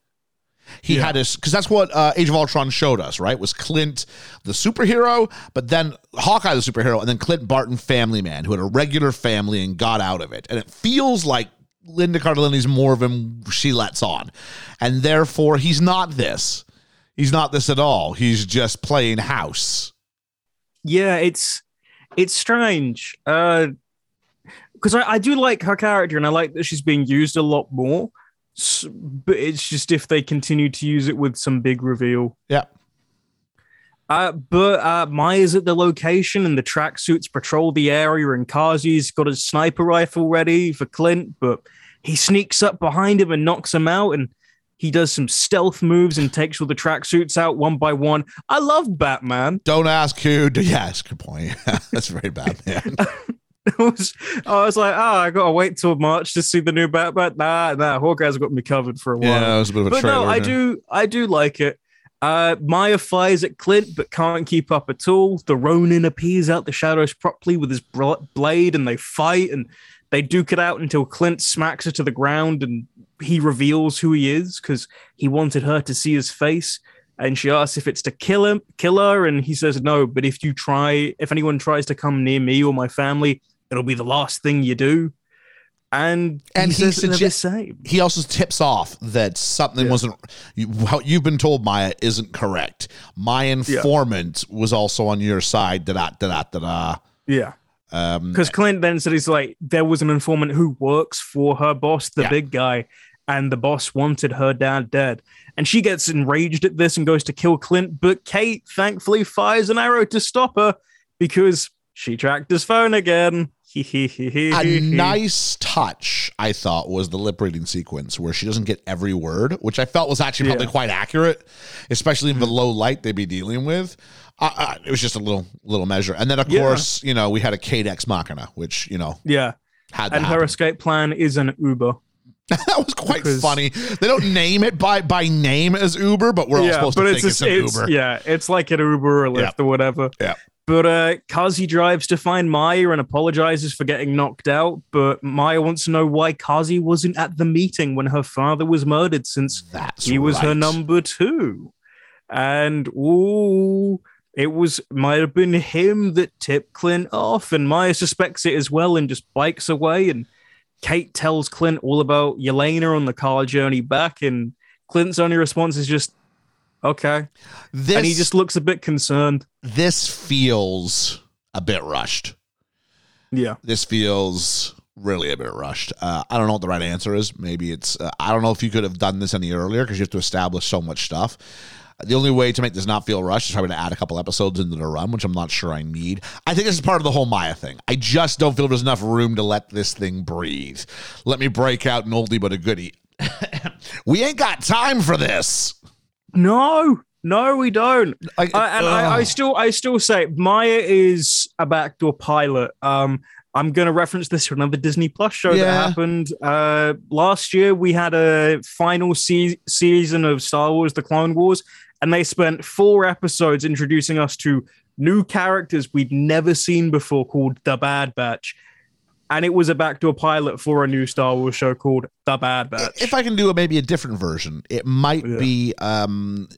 He Yeah. had his because that's what uh, Age of Ultron showed us, right? Was Clint the superhero, but then Hawkeye the superhero, and then Clint Barton, family man, who had a regular family and got out of it. And it feels like Linda Cardellini's more of him she lets on, and therefore he's not this. He's not this at all. He's just playing house. yeah it's it's strange uh because I, I do like her character and i like that she's being used a lot more S- but it's just if they continue to use it with some big reveal Yeah. uh, but uh, Maya's at the location and the tracksuits patrol the area and Kazi's got a sniper rifle ready for Clint, but he sneaks up behind him and knocks him out and he does some stealth moves and takes all the tracksuits out one by one. I love Batman. Don't ask who. Do, yes, good point. That's very bad, man. I was, I was like, oh, I gotta wait till March to see the new Batman. Nah, nah, Hawkeye's got me covered for a while. yeah, it was a bit of a but trailer. no, I yeah. do, I do like it. Uh, Maya fires at Clint, but can't keep up at all. The Ronin appears out the shadows properly with his bl- blade, and they fight and they duke it out until Clint smacks her to the ground, and he reveals who he is because he wanted her to see his face. And she asks if it's to kill him, kill her, and he says no. But if you try, if anyone tries to come near me or my family, it'll be the last thing you do. And And he he says the same. he also tips off that something Yeah. wasn't you, what you've been told Maya isn't correct. My informant was also on your side. Da da da da da. Yeah. Um, Because Clint then said he's like, there was an informant who works for her boss, the Yeah. big guy, and the boss wanted her dad dead. And she gets enraged at this and goes to kill Clint, but Kate thankfully fires an arrow to stop her because she tracked his phone again. a nice touch, I thought, was the lip reading sequence where she doesn't get every word, which I felt was actually probably Yeah. quite accurate, especially in the low light they'd be dealing with. Uh, uh, it was just a little little measure, and then of Yeah. course, you know, we had a Kate Ex Machina, which you know Yeah. had And her escape plan is an Uber. that was quite because- funny. They don't name it by by name as Uber, but we're all supposed to think it's, just- an Uber. Yeah, it's like an Uber or Lyft Yeah. or whatever. Yeah. But uh, Kazi drives to find Maya and apologizes for getting knocked out. But Maya wants to know why Kazi wasn't at the meeting when her father was murdered, since That's he was her number two. And ooh, it was might have been him that tipped Clint off, and Maya suspects it as well and just bikes away. And Kate tells Clint all about Yelena on the car journey back, and Clint's only response is just, "Okay," This and he just looks a bit concerned. this feels a bit rushed. Yeah, This feels really a bit rushed. Uh, I don't know what the right answer is. Maybe it's uh, I don't know if you could have done this any earlier because you have to establish so much stuff. The only way to make this not feel rushed is probably to add a couple episodes into the run, which I'm not sure I need. I think this is part of the whole Maya thing. I just don't feel there's enough room to let this thing breathe. Let me break out an oldie but a goodie. we ain't got time for this. No, no, we don't. Like, I, and I, I still, I still say Maya is a backdoor pilot. Um, I'm going to reference this to another Disney Plus show Yeah. that happened uh, last year. We had a final se- season of Star Wars: The Clone Wars, and they spent four episodes introducing us to new characters we'd never seen before, called the Bad Batch. And it was a backdoor pilot for a new Star Wars show called The Bad Batch. if I can do a, maybe a different version, it might Yeah. be um,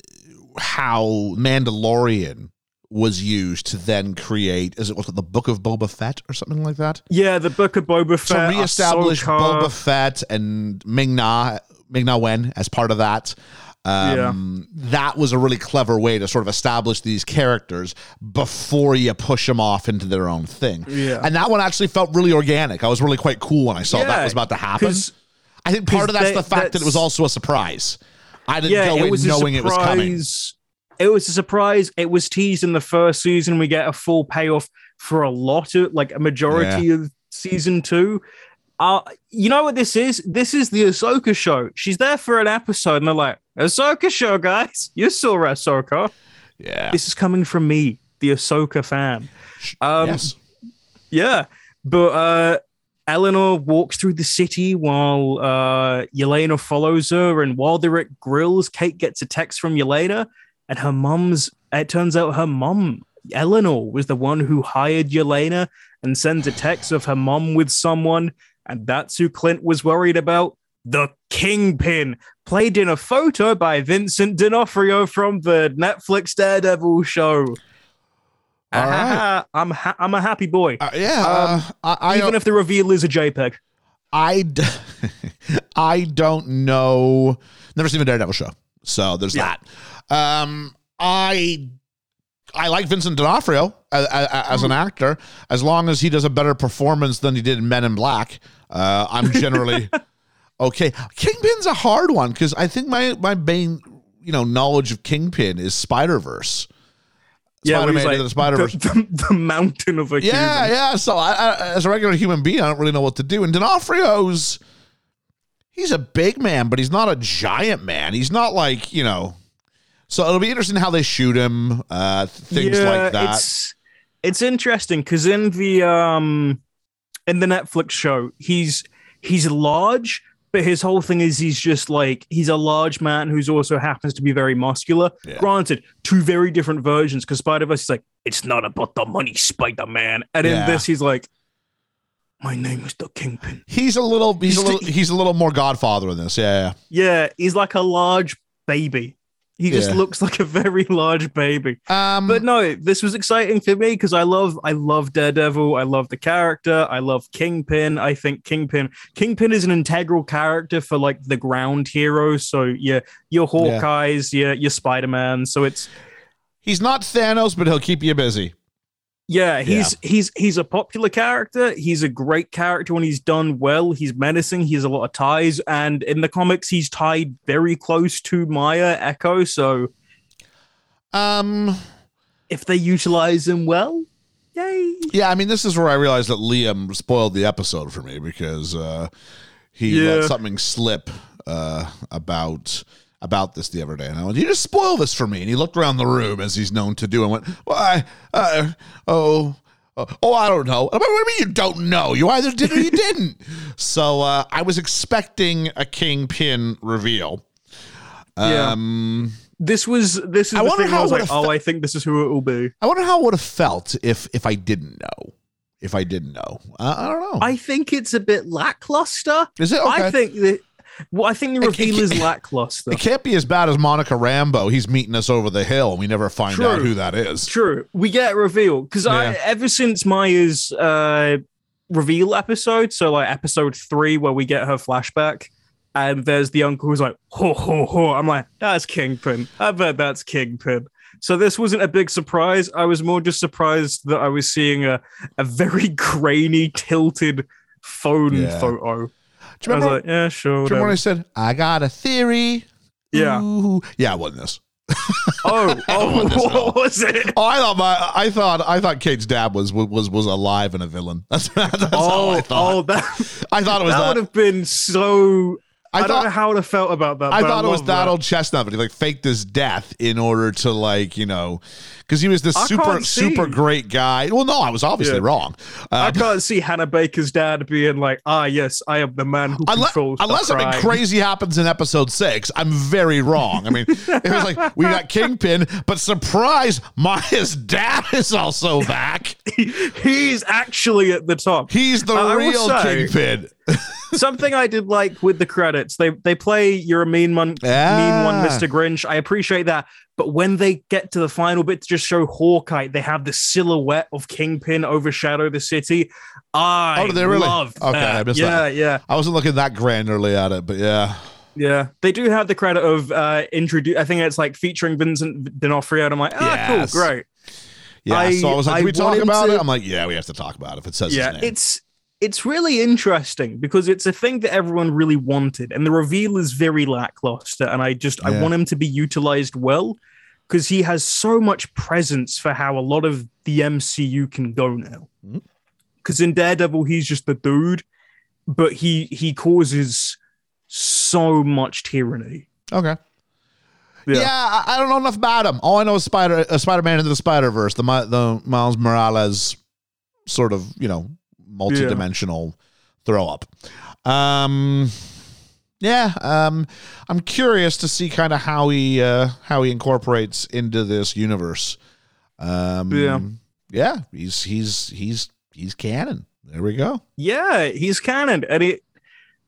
how Mandalorian was used to then create. Is it was the Book of Boba Fett or something like that? yeah, the Book of Boba Fett To reestablish Ahsoka. Boba Fett and Ming Na Ming Na Wen as part of that. Um, That was a really clever way to sort of establish these characters before you push them off into their own thing. Yeah. And that one actually felt really organic. I was really quite cool when I saw that was about to happen. I think part of that's they- the fact that it was also a surprise. I didn't yeah, go it in knowing it was coming. It was a surprise. It was teased in the first season. We get a full payoff for a lot of, like, a majority of season two. Uh, you know what this is? This is the Ahsoka show. She's there for an episode, and they're like, Ahsoka show, guys. You saw Ahsoka. Yeah. This is coming from me, the Ahsoka fan. Um, yes. yeah, but uh, Eleanor walks through the city while uh, Yelena follows her, and while they're at grills, Kate gets a text from Yelena, and her mom's. It turns out her mom, Eleanor, was the one who hired Yelena, and sends a text of her mom with someone, and that's who Clint was worried about. The Kingpin, played in a photo by Vincent D'Onofrio from the Netflix Daredevil show. All right. I'm ha- I'm a happy boy. Uh, yeah. uh, I, I Even if the reveal is a JPEG. I, d- I don't know. Never seen a Daredevil show, so there's Yeah. that. Um, I I like Vincent D'Onofrio as, as an actor, as long as he does a better performance than he did in Men in Black. Uh, I'm generally okay. Kingpin's a hard one because I think my my main you know knowledge of Kingpin is Spider Verse. where Spider-Man into the Spider-Verse. The, the, the mountain of a Yeah, human. yeah. So I, I, as a regular human being, I don't really know what to do. And D'Onofrio's, he's a big man, but he's not a giant man. He's not like you know. So it'll be interesting how they shoot him, uh, things Yeah, like that. It's it's interesting because in the um in the Netflix show, he's he's large, but his whole thing is he's just like he's a large man who's also happens to be very muscular. Yeah. Granted, two very different versions because Spider Verse is like it's not about the money, Spider Man, and Yeah. in this he's like, my name is the Kingpin. He's a little, he's, He's a the- little, he's a little more Godfather in this. Yeah, Yeah, he's like a large baby. He just Yeah. looks like a very large baby. Um, But no, this was exciting for me because I love I love Daredevil. I love the character. I love Kingpin. I think Kingpin Kingpin is an integral character for like the ground heroes. So yeah, your Hawkeyes, yeah, your Spider Man. So it's he's not Thanos, but he'll keep you busy. Yeah, he's he's he's a popular character. He's a great character when he's done well. He's menacing. He has a lot of ties, and in the comics, he's tied very close to Maya Echo. So Um, if they utilize him well, yay! yeah, I mean, this is where I realized that Liam spoiled the episode for me because uh, he Yeah. let something slip uh, about about this the other day, and I went, "You just spoil this for me." And he looked around the room as he's known to do, and went, "Why? Uh, oh." Oh, oh, I don't know. What do you mean you don't know? You either did or you didn't. So uh, I was expecting a kingpin reveal. Yeah. Um, This was this is I wonder how I was like, oh, I think this is who it will be. I wonder how it would have felt if if I didn't know. If I didn't know, uh, I don't know. I think it's a bit lackluster. Is it okay? I think that. Well, I think the reveal is lackluster. It can't be as bad as Monica Rambeau. He's meeting us over the hill, and we never find True. out who that is. True, we get a reveal because I Yeah. ever since Maya's uh, reveal episode, so like episode three where we get her flashback, and there's the uncle who's like ho ho ho. I'm like, that's Kingpin. I bet that's Kingpin. So this wasn't a big surprise. I was more just surprised that I was seeing a a very grainy, tilted phone Yeah. photo. Do you I was like, yeah, sure. do you remember when I said, I got a theory? Yeah. Ooh. Yeah, it wasn't this. Oh, oh, want this at all. what was it? Oh, I thought my, I thought, I thought Kate's dad was was was alive and a villain. That's, that's Oh, I thought. oh, that I thought it was that that. would have been so I, thought- don't know how I felt about that. I thought it was love that old chestnut, but he like faked his death in order to like you know, because he was this I super super great guy. Well, no, I was obviously Yeah. wrong. I Uh, can't see Hannah Baker's dad being like, ah, yes, I am the man who Unless, controls unless something crime." crazy happens in episode six, I'm very wrong. I mean, it was like we got Kingpin, but surprise, Maya's dad is also back. He's actually at the top. He's the I will real say- Kingpin. Something I did like with the credits, they they play "You're a mean one, mean one, Ah. Mr. Grinch." I appreciate that, but when they get to the final bit to just show Hawkeye, they have the silhouette of Kingpin overshadow the city. I Oh, they really? love Okay, that. I missed yeah, that. yeah, I wasn't looking that granularly at it, but yeah. yeah. They do have the credit of uh introduce. I think it's like featuring Vincent D'Onofrio, and I'm like, ah, Yes. cool, great. Yeah, I- so I was like, I we talk about to- it?" I'm like, "Yeah, we have to talk about it if it says yeah his name." it's it's really interesting because it's a thing that everyone really wanted and the reveal is very lackluster and i just i want him to be utilized well because he has so much presence for how a lot of the mcu can go now because in daredevil he's just the dude but he he causes so much tyranny okay. Yeah. Yeah, I, I don't know enough about him. All I know is Spider uh, Spider Man into the Spider Verse, the the Miles Morales sort of you know multi-dimensional throw up. Um, yeah, um, I'm curious to see kind of how he uh, how he incorporates into this universe. Um, Yeah. yeah, he's he's he's he's canon. There we go. Yeah, he's canon, and it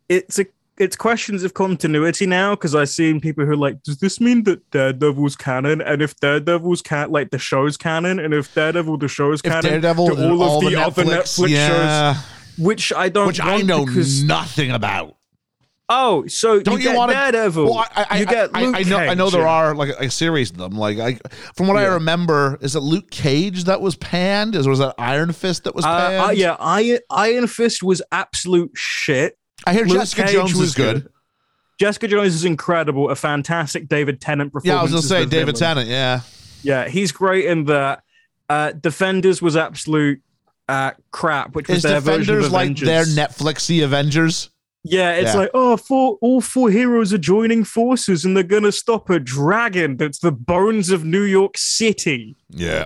it's a it's questions of continuity now because I've seen people who are like, does this mean that Daredevil's canon? And if Daredevil's can like the show's canon, and if Daredevil the show's If canon, Daredevil to and all, of the, other Netflix yeah, shows, which I don't, which I know because nothing about. oh, so Don't you you, get wanna- Daredevil, Well, I, I, you get I, Luke I know, I know there are like a, a series of them. Like, I, from what I remember, is it Luke Cage that was panned? Is was that Iron Fist that was Uh, panned? uh, yeah, Iron, Iron Fist was absolute shit. I hear Luke Jessica Cage Jones was is good. Jessica Jones is incredible. A fantastic David Tennant performance. Yeah, I was gonna say David villain. Tennant. Yeah, Yeah, he's great in that. Uh, Defenders was absolute uh, crap, which was is their version Defenders of like Avengers. their Netflixy Avengers? Yeah, it's Yeah. like oh, four, all four heroes are joining forces and they're gonna stop a dragon that's the bones of New York City. Yeah,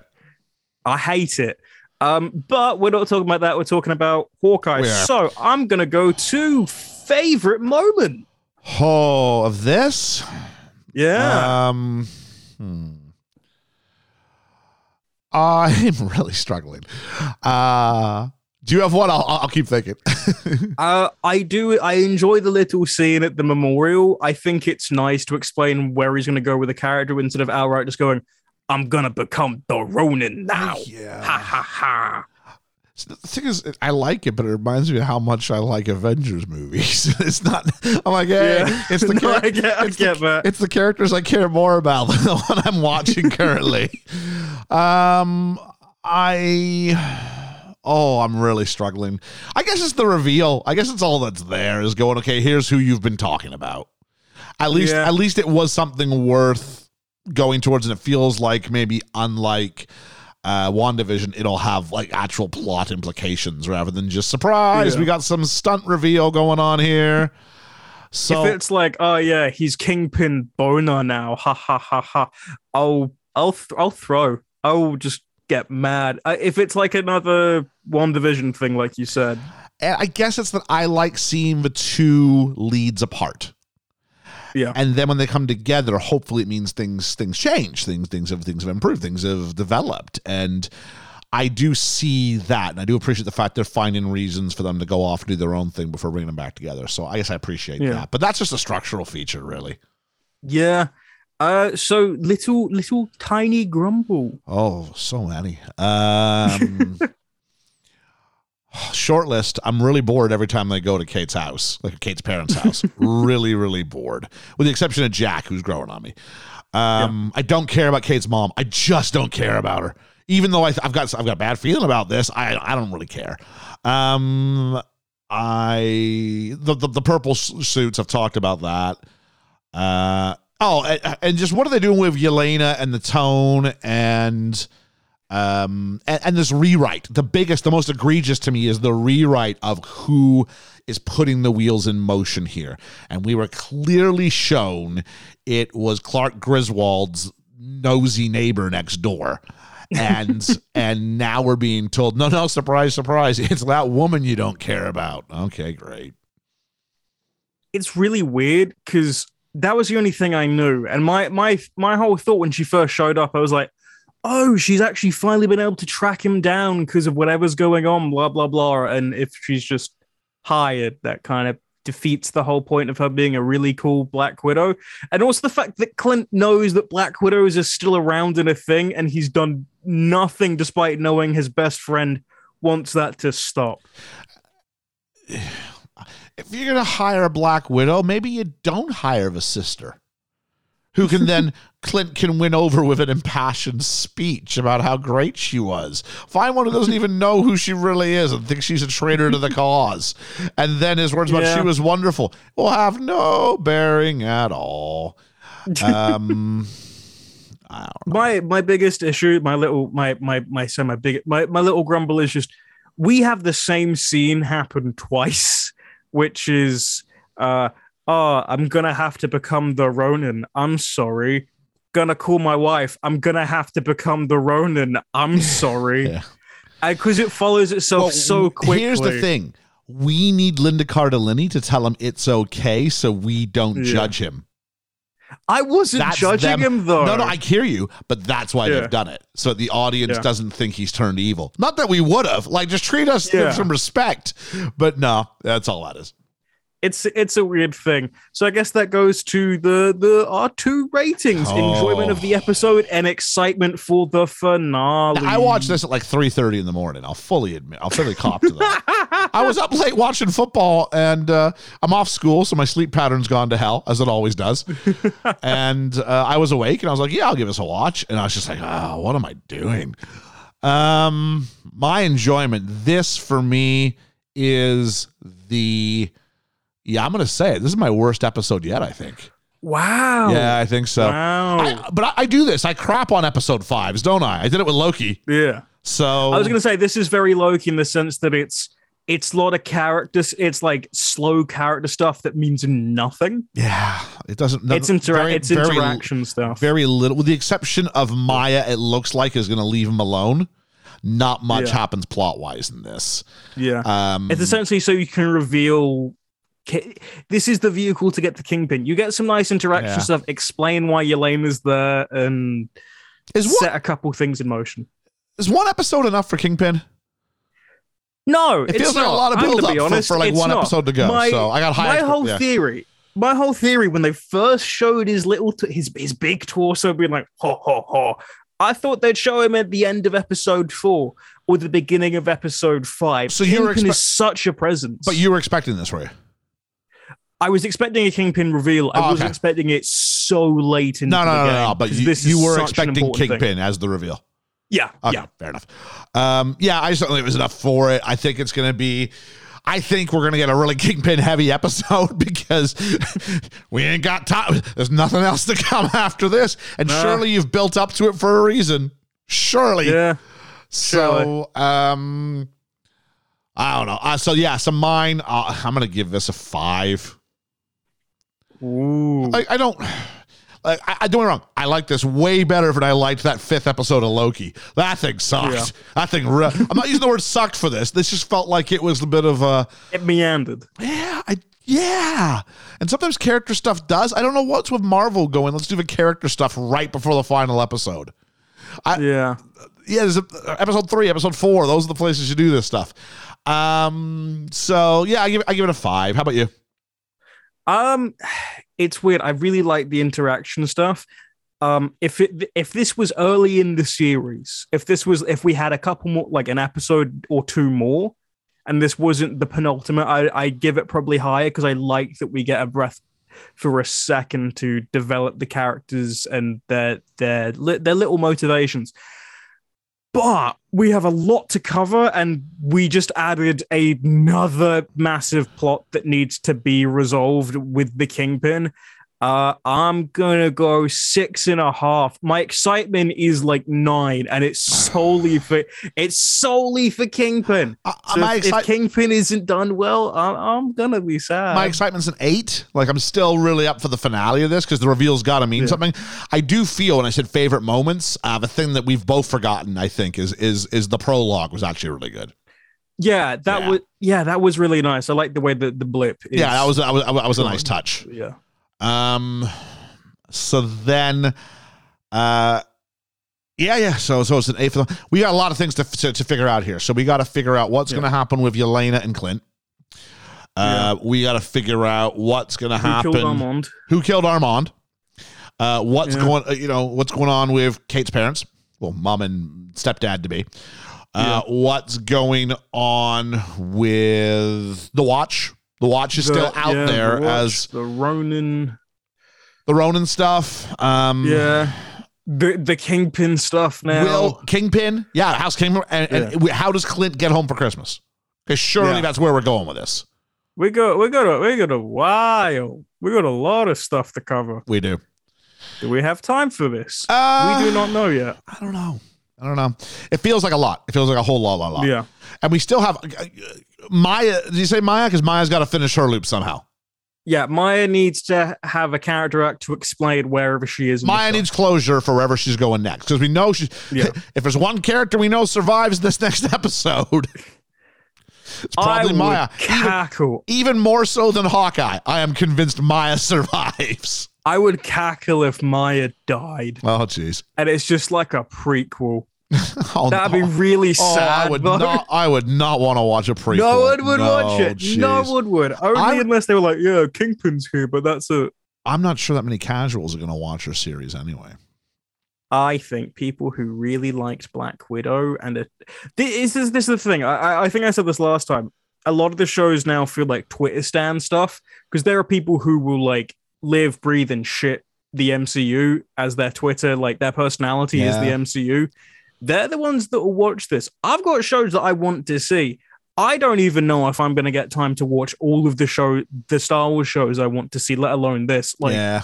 I hate it. Um, but we're not talking about that. We're talking about Hawkeye. So I'm gonna go to favorite moment. Oh, of this. Yeah. Um, hmm. I'm really struggling. Uh, do you have one? I'll, I'll keep thinking. Uh, I do. I enjoy the little scene at the memorial. I think it's nice to explain where he's going to go with the character instead of outright just going, "I'm gonna become the Ronin now." yeah. Ha ha ha. The thing is, I like it, but it reminds me of how much I like Avengers movies. it's not. I'm like, hey, Yeah. it's the No, char- I get- I it's the- get. It's the characters I care more about than the one I'm watching currently. um, I. Oh, I'm really struggling. I guess it's the reveal. I guess it's all that's there is going. Okay, here's who you've been talking about. At least, Yeah. at least it was something worth going towards, and it feels like maybe unlike uh WandaVision, it'll have like actual plot implications rather than just surprise. Yeah. We got some stunt reveal going on here. So if it's like, oh yeah, he's Kingpin Boner now, ha ha ha ha. I'll I'll th- I'll throw. I'll just get mad. Uh, if it's like another WandaVision thing, like you said. and I guess it's that I like seeing the two leads apart. Yeah. And then when they come together, hopefully it means things things change, things things have things have improved, things have developed. And I do see that, and I do appreciate the fact they're finding reasons for them to go off and do their own thing before bringing them back together. So I guess I appreciate Yeah. that. But that's just a structural feature, really. Yeah. Uh, so little, little tiny grumble. Oh, so many. Um, short list. I'm really bored every time they go to Kate's house, like Kate's parents' house. really, really bored, with the exception of Jack, who's growing on me. Um, I don't care about Kate's mom. I just don't care about her. Even though I, I've got I've got a bad feeling about this, I I don't really care. Um, I the the, the purple suits. I've talked about that. Uh oh, and, and just what are they doing with Yelena and the tone and Um, and, and this rewrite, the biggest, the most egregious to me is the rewrite of who is putting the wheels in motion here. And we were clearly shown it was Clark Griswold's nosy neighbor next door. and and now we're being told no no surprise surprise it's that woman you don't care about okay great it's really weird because that was the only thing I knew. And my my my whole thought when she first showed up, I was like, oh, she's actually finally been able to track him down because of whatever's going on, blah blah blah. And if she's just hired, that kind of defeats the whole point of her being a really cool Black Widow. And also the fact that Clint knows that Black Widows are still around in a thing, and he's done nothing despite knowing his best friend wants that to stop. if you're going to hire a Black Widow, maybe you don't hire the sister who can then Clint can win over with an impassioned speech about how great she was. Find one who doesn't even know who she really is and thinks she's a traitor to the cause. And then his words about she was wonderful will have no bearing at all. Um my my biggest issue, my little my my my so my big my, my little grumble is just we have the same scene happen twice which is uh oh i'm gonna have to become the ronin i'm sorry gonna call my wife i'm gonna have to become the ronin i'm sorry because yeah. it follows itself well, so quickly here's the thing we need linda cardellini to tell him it's okay so we don't yeah. judge him I wasn't that's judging them. him though. No, no, I hear you, but that's why yeah. they've done it. So the audience yeah. doesn't think he's turned evil. Not that we would have. Like just treat us with some respect. But no, that's all that is it's it's a weird thing. So I guess that goes to the the R two ratings, oh. enjoyment of the episode, and excitement for the finale. I watched this at like three thirty in the morning. I'll fully admit, I'll fully cop to that. I was up late watching football, and uh, I'm off school, so my sleep pattern's gone to hell, as it always does. and uh, I was awake, and I was like, "Yeah, I'll give this a watch." And I was just like, "Oh, what am I doing?" Um, my enjoyment. This for me is the yeah, I'm going to say it. This is my worst episode yet, I think. Wow. Yeah, I think so. Wow. I, but I, I, do this. I crap on episode fives, don't I? I did it with Loki. Yeah. So I was going to say this is very Loki in the sense that it's it's a lot of characters. It's like slow character stuff that means nothing. Yeah, it doesn't. It's, intera- very, it's very, interaction stuff. Very little, with the exception of Maya. It looks like is going to leave him alone. Not much yeah. happens plot wise in this. Yeah, um, it's essentially so you can reveal this is the vehicle to get the kingpin. You get some nice interaction yeah. stuff. Explain why Yelena is there, and is set a couple things in motion. Is one episode enough for Kingpin? No, it feels like not. a lot of build up honest, for, for, like one not. episode to go. My, so I got high. My whole yeah. theory, my whole theory, when they first showed his little, t- his his big torso being like ho ho ho, I thought they'd show him at the end of episode four or the beginning of episode five. So you were expe- is such a presence, but you were expecting this, were you? I was expecting a Kingpin reveal. I oh, wasn't expecting it so late in no, no, the game. No, no, but you, you were expecting Kingpin thing. as the reveal. Yeah. Okay, yeah. Fair enough. Um, yeah, I certainly was enough for it. I think it's going to be. I think we're going to get a really Kingpin heavy episode because we ain't got time. There's nothing else to come after this. And surely you've built up to it for a reason. Surely. Yeah. So, um, I don't know. Uh, so, yeah, so mine, uh, I'm going to give this a five. Ooh. I, I don't. Like, I, I don't get wrong. I like this way better than I liked that fifth episode of Loki. That thing sucked. Yeah. That thing. Re- I'm not using the word sucked for this. This just felt like it was a bit of a. It meandered. Yeah, I yeah. And sometimes character stuff does. I don't know what's with Marvel going. Let's do the character stuff right before the final episode. I, yeah. Yeah, there's a, episode three, episode four. Those are the places you do this stuff. Um. So yeah, I give I give it a five. How about you? Um, it's weird. I really like the interaction stuff. Um, if it if this was early in the series, if this was if we had a couple more, like an episode or two more, and this wasn't the penultimate, I I give it probably higher because I like that we get a breath for a second to develop the characters and their their their little motivations but we have a lot to cover and we just added another massive plot that needs to be resolved with the kingpin Uh, I'm gonna go six and a half. My excitement is like nine, and it's solely for it's solely for Kingpin. Uh, So if, if Kingpin isn't done well, I'm, I'm gonna be sad. my excitement's an eight. Like I'm still really up for the finale of this because the reveal's got to mean Yeah. something. I do feel, when I said favorite moments, uh, the thing that we've both forgotten, I think, is is is the prologue was actually really good. yeah, that Yeah. was yeah, that was really nice. I like the way that the blip. Is, yeah, that was that was, that was a nice touch. yeah. Um, so then, uh, yeah, yeah. So so it's an eight for them. We got a lot of things to to, to figure out here. So we got to figure out what's Yeah. going to happen with Yelena and Clint. Uh, we got to figure out what's going to happen. killed Armand? Who killed Armand? Uh, what's Yeah. going? uh, You know, what's going on with Kate's parents? Well, mom and stepdad to be. Uh, What's going on with the watch? The watch is still out yeah, there the watch, as the Ronin. the Ronin stuff. Um, Yeah. The the Kingpin stuff now. Will Kingpin? Yeah, House Kingpin? And, and how does Clint get home for Christmas? Because surely Yeah. that's where we're going with this. we got we got a we got a while. We got a lot of stuff to cover. We do. Do we have time for this? Uh, we do not know yet. I don't know. I don't know. It feels like a lot. It feels like a whole lot, lot, lot. Yeah. And we still have Maya. Did you say Maya? Because Maya's got to finish her loop somehow. Yeah, Maya needs to have a character arc to explain wherever she is. Maya needs closure for wherever she's going next. Because we know she's. Yeah. If there's one character we know survives this next episode, it's I probably Maya. Cackle. even more so than Hawkeye, I am convinced Maya survives. I would cackle if Maya died, Oh, jeez. and it's just like a prequel. Oh, That'd be really Oh, sad. I would though. not. I would not want to watch a prequel. No one would watch it. jeez. No one would. Only I'm- unless they were like, "Yeah, Kingpin's here," but that's it. I'm not sure that many casuals are going to watch her series anyway. I think people who really liked Black Widow and it, this is this is the thing. I, I- think I said this last time. A lot of the shows now feel like Twitter stand stuff because there are people who will like live, breathe, and shit the MCU as their Twitter, like their personality is the MCU. They're the ones that will watch this. I've got shows that I want to see. I don't even know if I'm going to get time to watch all of the show, the Star Wars shows I want to see, let alone this. Like, yeah,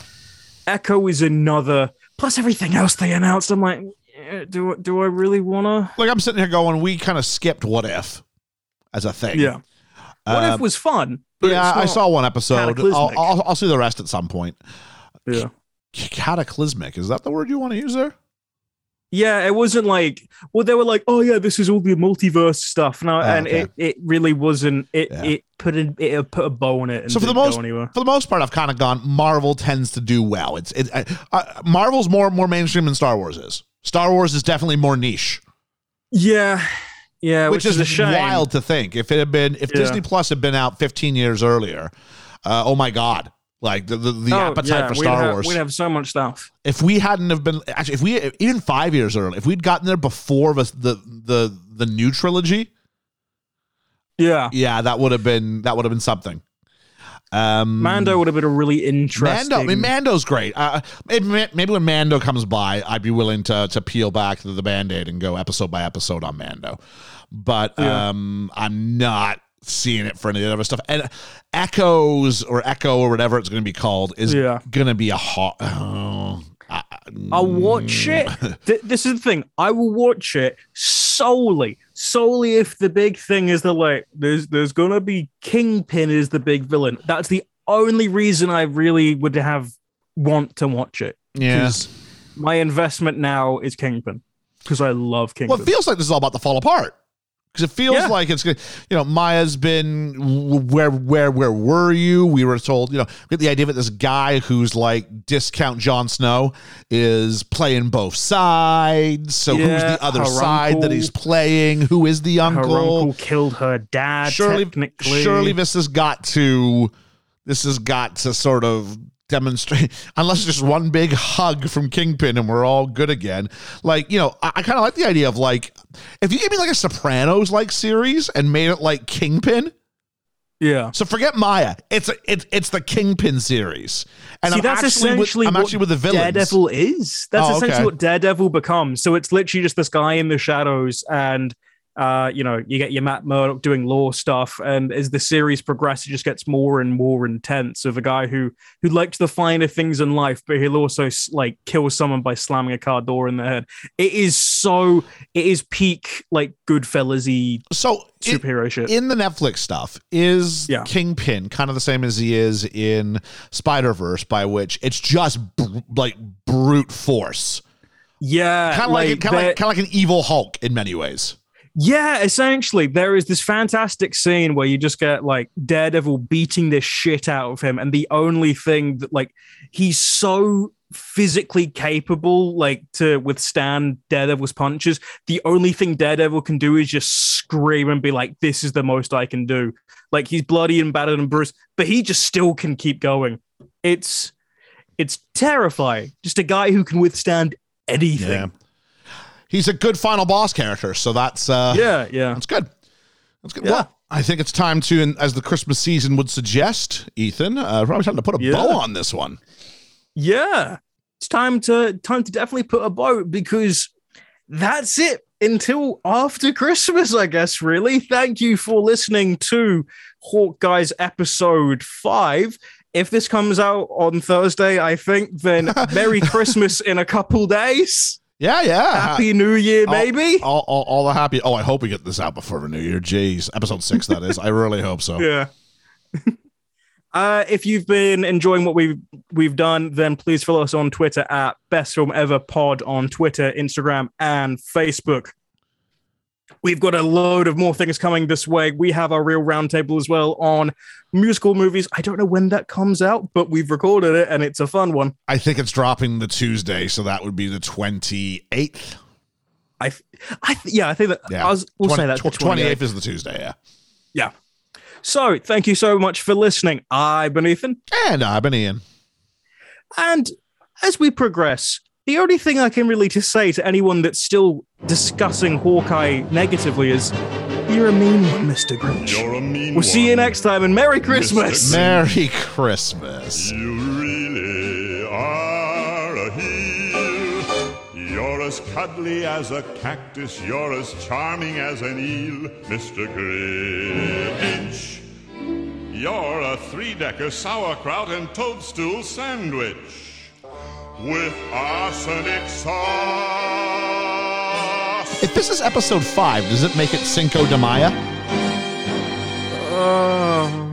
Echo is another. Plus everything else they announced. I'm like, eh, do do I really wanna? like I'm sitting here going, we kind of skipped what if as a thing. Yeah. What Uh, if was fun? but yeah, I saw one episode. I'll. I'll, I'll see the rest at some point. Yeah. Cataclysmic is that the word you want to use there? Yeah, it wasn't like. Well, they were like, oh yeah, this is all the multiverse stuff. No, Oh, and okay. it, it really wasn't. It Yeah. it put a it put a bow on it. And So for the most for the most part, I've kind of gone. Marvel tends to do well. It's it. Marvel's more more mainstream than Star Wars is. Star Wars is definitely more niche. Yeah, yeah, which, which, is, a shame. wild to think. If it had been, if Yeah. Disney Plus had been out 15 years earlier, uh, oh my god, like the the, the Oh, appetite yeah, for we'd Star have, Wars. We'd have so much stuff. if we hadn't have been actually, if we even five years early, if we'd gotten there before the the the, the new trilogy, Yeah, yeah, that would have been that would have been something. Um, Mando would have been a really interesting. Mando, I mean, Mando's great. Uh, maybe, when Mando comes by, I'd be willing to to peel back the, the band-aid and go episode by episode on Mando. But Yeah. um, I'm not seeing it for any other stuff. And Echoes or Echo or whatever it's going to be called is Yeah. going to be a hot. Oh, I, I'll mm. watch it. Th- this is the thing. I will watch it solely, solely if the big thing is the like, there's there's gonna be Kingpin is the big villain. That's the only reason I really would have want to watch it. Yeah. My investment now is Kingpin because I love Kingpin. Well, it feels like this is all about to fall apart because it feels Yeah. like it's gonna- you know Maya's been where where where were you? We were told you know get the idea that this guy who's like discount Jon Snow is playing both sides. So who's the other her side that he's playing? Who is the her uncle? uncle killed her dad. surely technically, surely this has got to this has got to sort of demonstrate unless it's just one big hug from kingpin and we're all good again like you know i, I kind of like the idea of like if you gave me like a sopranos like series and made it like kingpin yeah. so forget maya it's a, it's it's the kingpin series and See, I'm that's actually with, essentially i'm what actually with the villains Daredevil is. That's Oh, essentially okay. what Daredevil becomes. So it's literally just this guy in the shadows, and Uh, you know, you get your Matt Murdock doing law stuff, and as the series progresses, it just gets more and more intense. Of a guy who who likes the finer things in life, but he'll also like kill someone by slamming a car door in the head. It is so. It is peak like Goodfellas-y So it- superhero shit. in the Netflix stuff, is Yeah. Kingpin kind of the same as he is in Spider Verse, by which it's just br- like brute force, yeah, kind of like, like, kind of like kind of like an evil Hulk in many ways. Yeah, essentially, there is this fantastic scene where you just get like Daredevil beating this shit out of him, and the only thing that like he's so physically capable like to withstand Daredevil's punches. The only thing Daredevil can do is just scream and be like, "This is the most I can do." Like he's bloody and battered and bruised, but he just still can keep going. It's it's terrifying. Just a guy who can withstand anything. He's a good final boss character, so that's uh, Yeah, yeah. That's good. That's good. Yeah. Well, I think it's time to, and as the Christmas season would suggest, Ethan, uh, probably time to put a Yeah. bow on this one. yeah it's time to time to definitely put a bow because that's it until after christmas i guess really thank you for listening to Hawkeye's episode 5 if this comes out on thursday i think then merry christmas in a couple days Yeah, yeah. happy new year All- baby All, all, all the happy. Oh, I hope we get this out before the new year. Jeez, episode six. That is. I really hope so. yeah Uh, if you've been enjoying what we've we've done, then please follow us on Twitter at Best Film Ever Pod on Twitter, Instagram, and Facebook. We've got a load of more things coming this way. We have our real roundtable as well on musical movies. I don't know when that comes out, but we've recorded it and it's a fun one. I think it's dropping the Tuesday, so that would be the twenty eighth. I, I, yeah, I think that. Yeah, I was, we'll say that. twenty eighth is the Tuesday. Yeah. Yeah. So, thank you so much for listening. I've been Ethan. And I've been Ian. And as we progress, the only thing I can really just say to anyone that's still discussing Hawkeye negatively is you're a mean one, Mr. Grinch. You're a mean one. We'll see you next time and Merry Christmas. Merry Christmas. You really are a heel. You're as cuddly as a cactus. You're as charming as an eel, Mr. Grinch. You're a three-decker sauerkraut and toadstool sandwich with arsenic sauce. If this is episode five, does it make it Cinco de Maya? Uh. Um,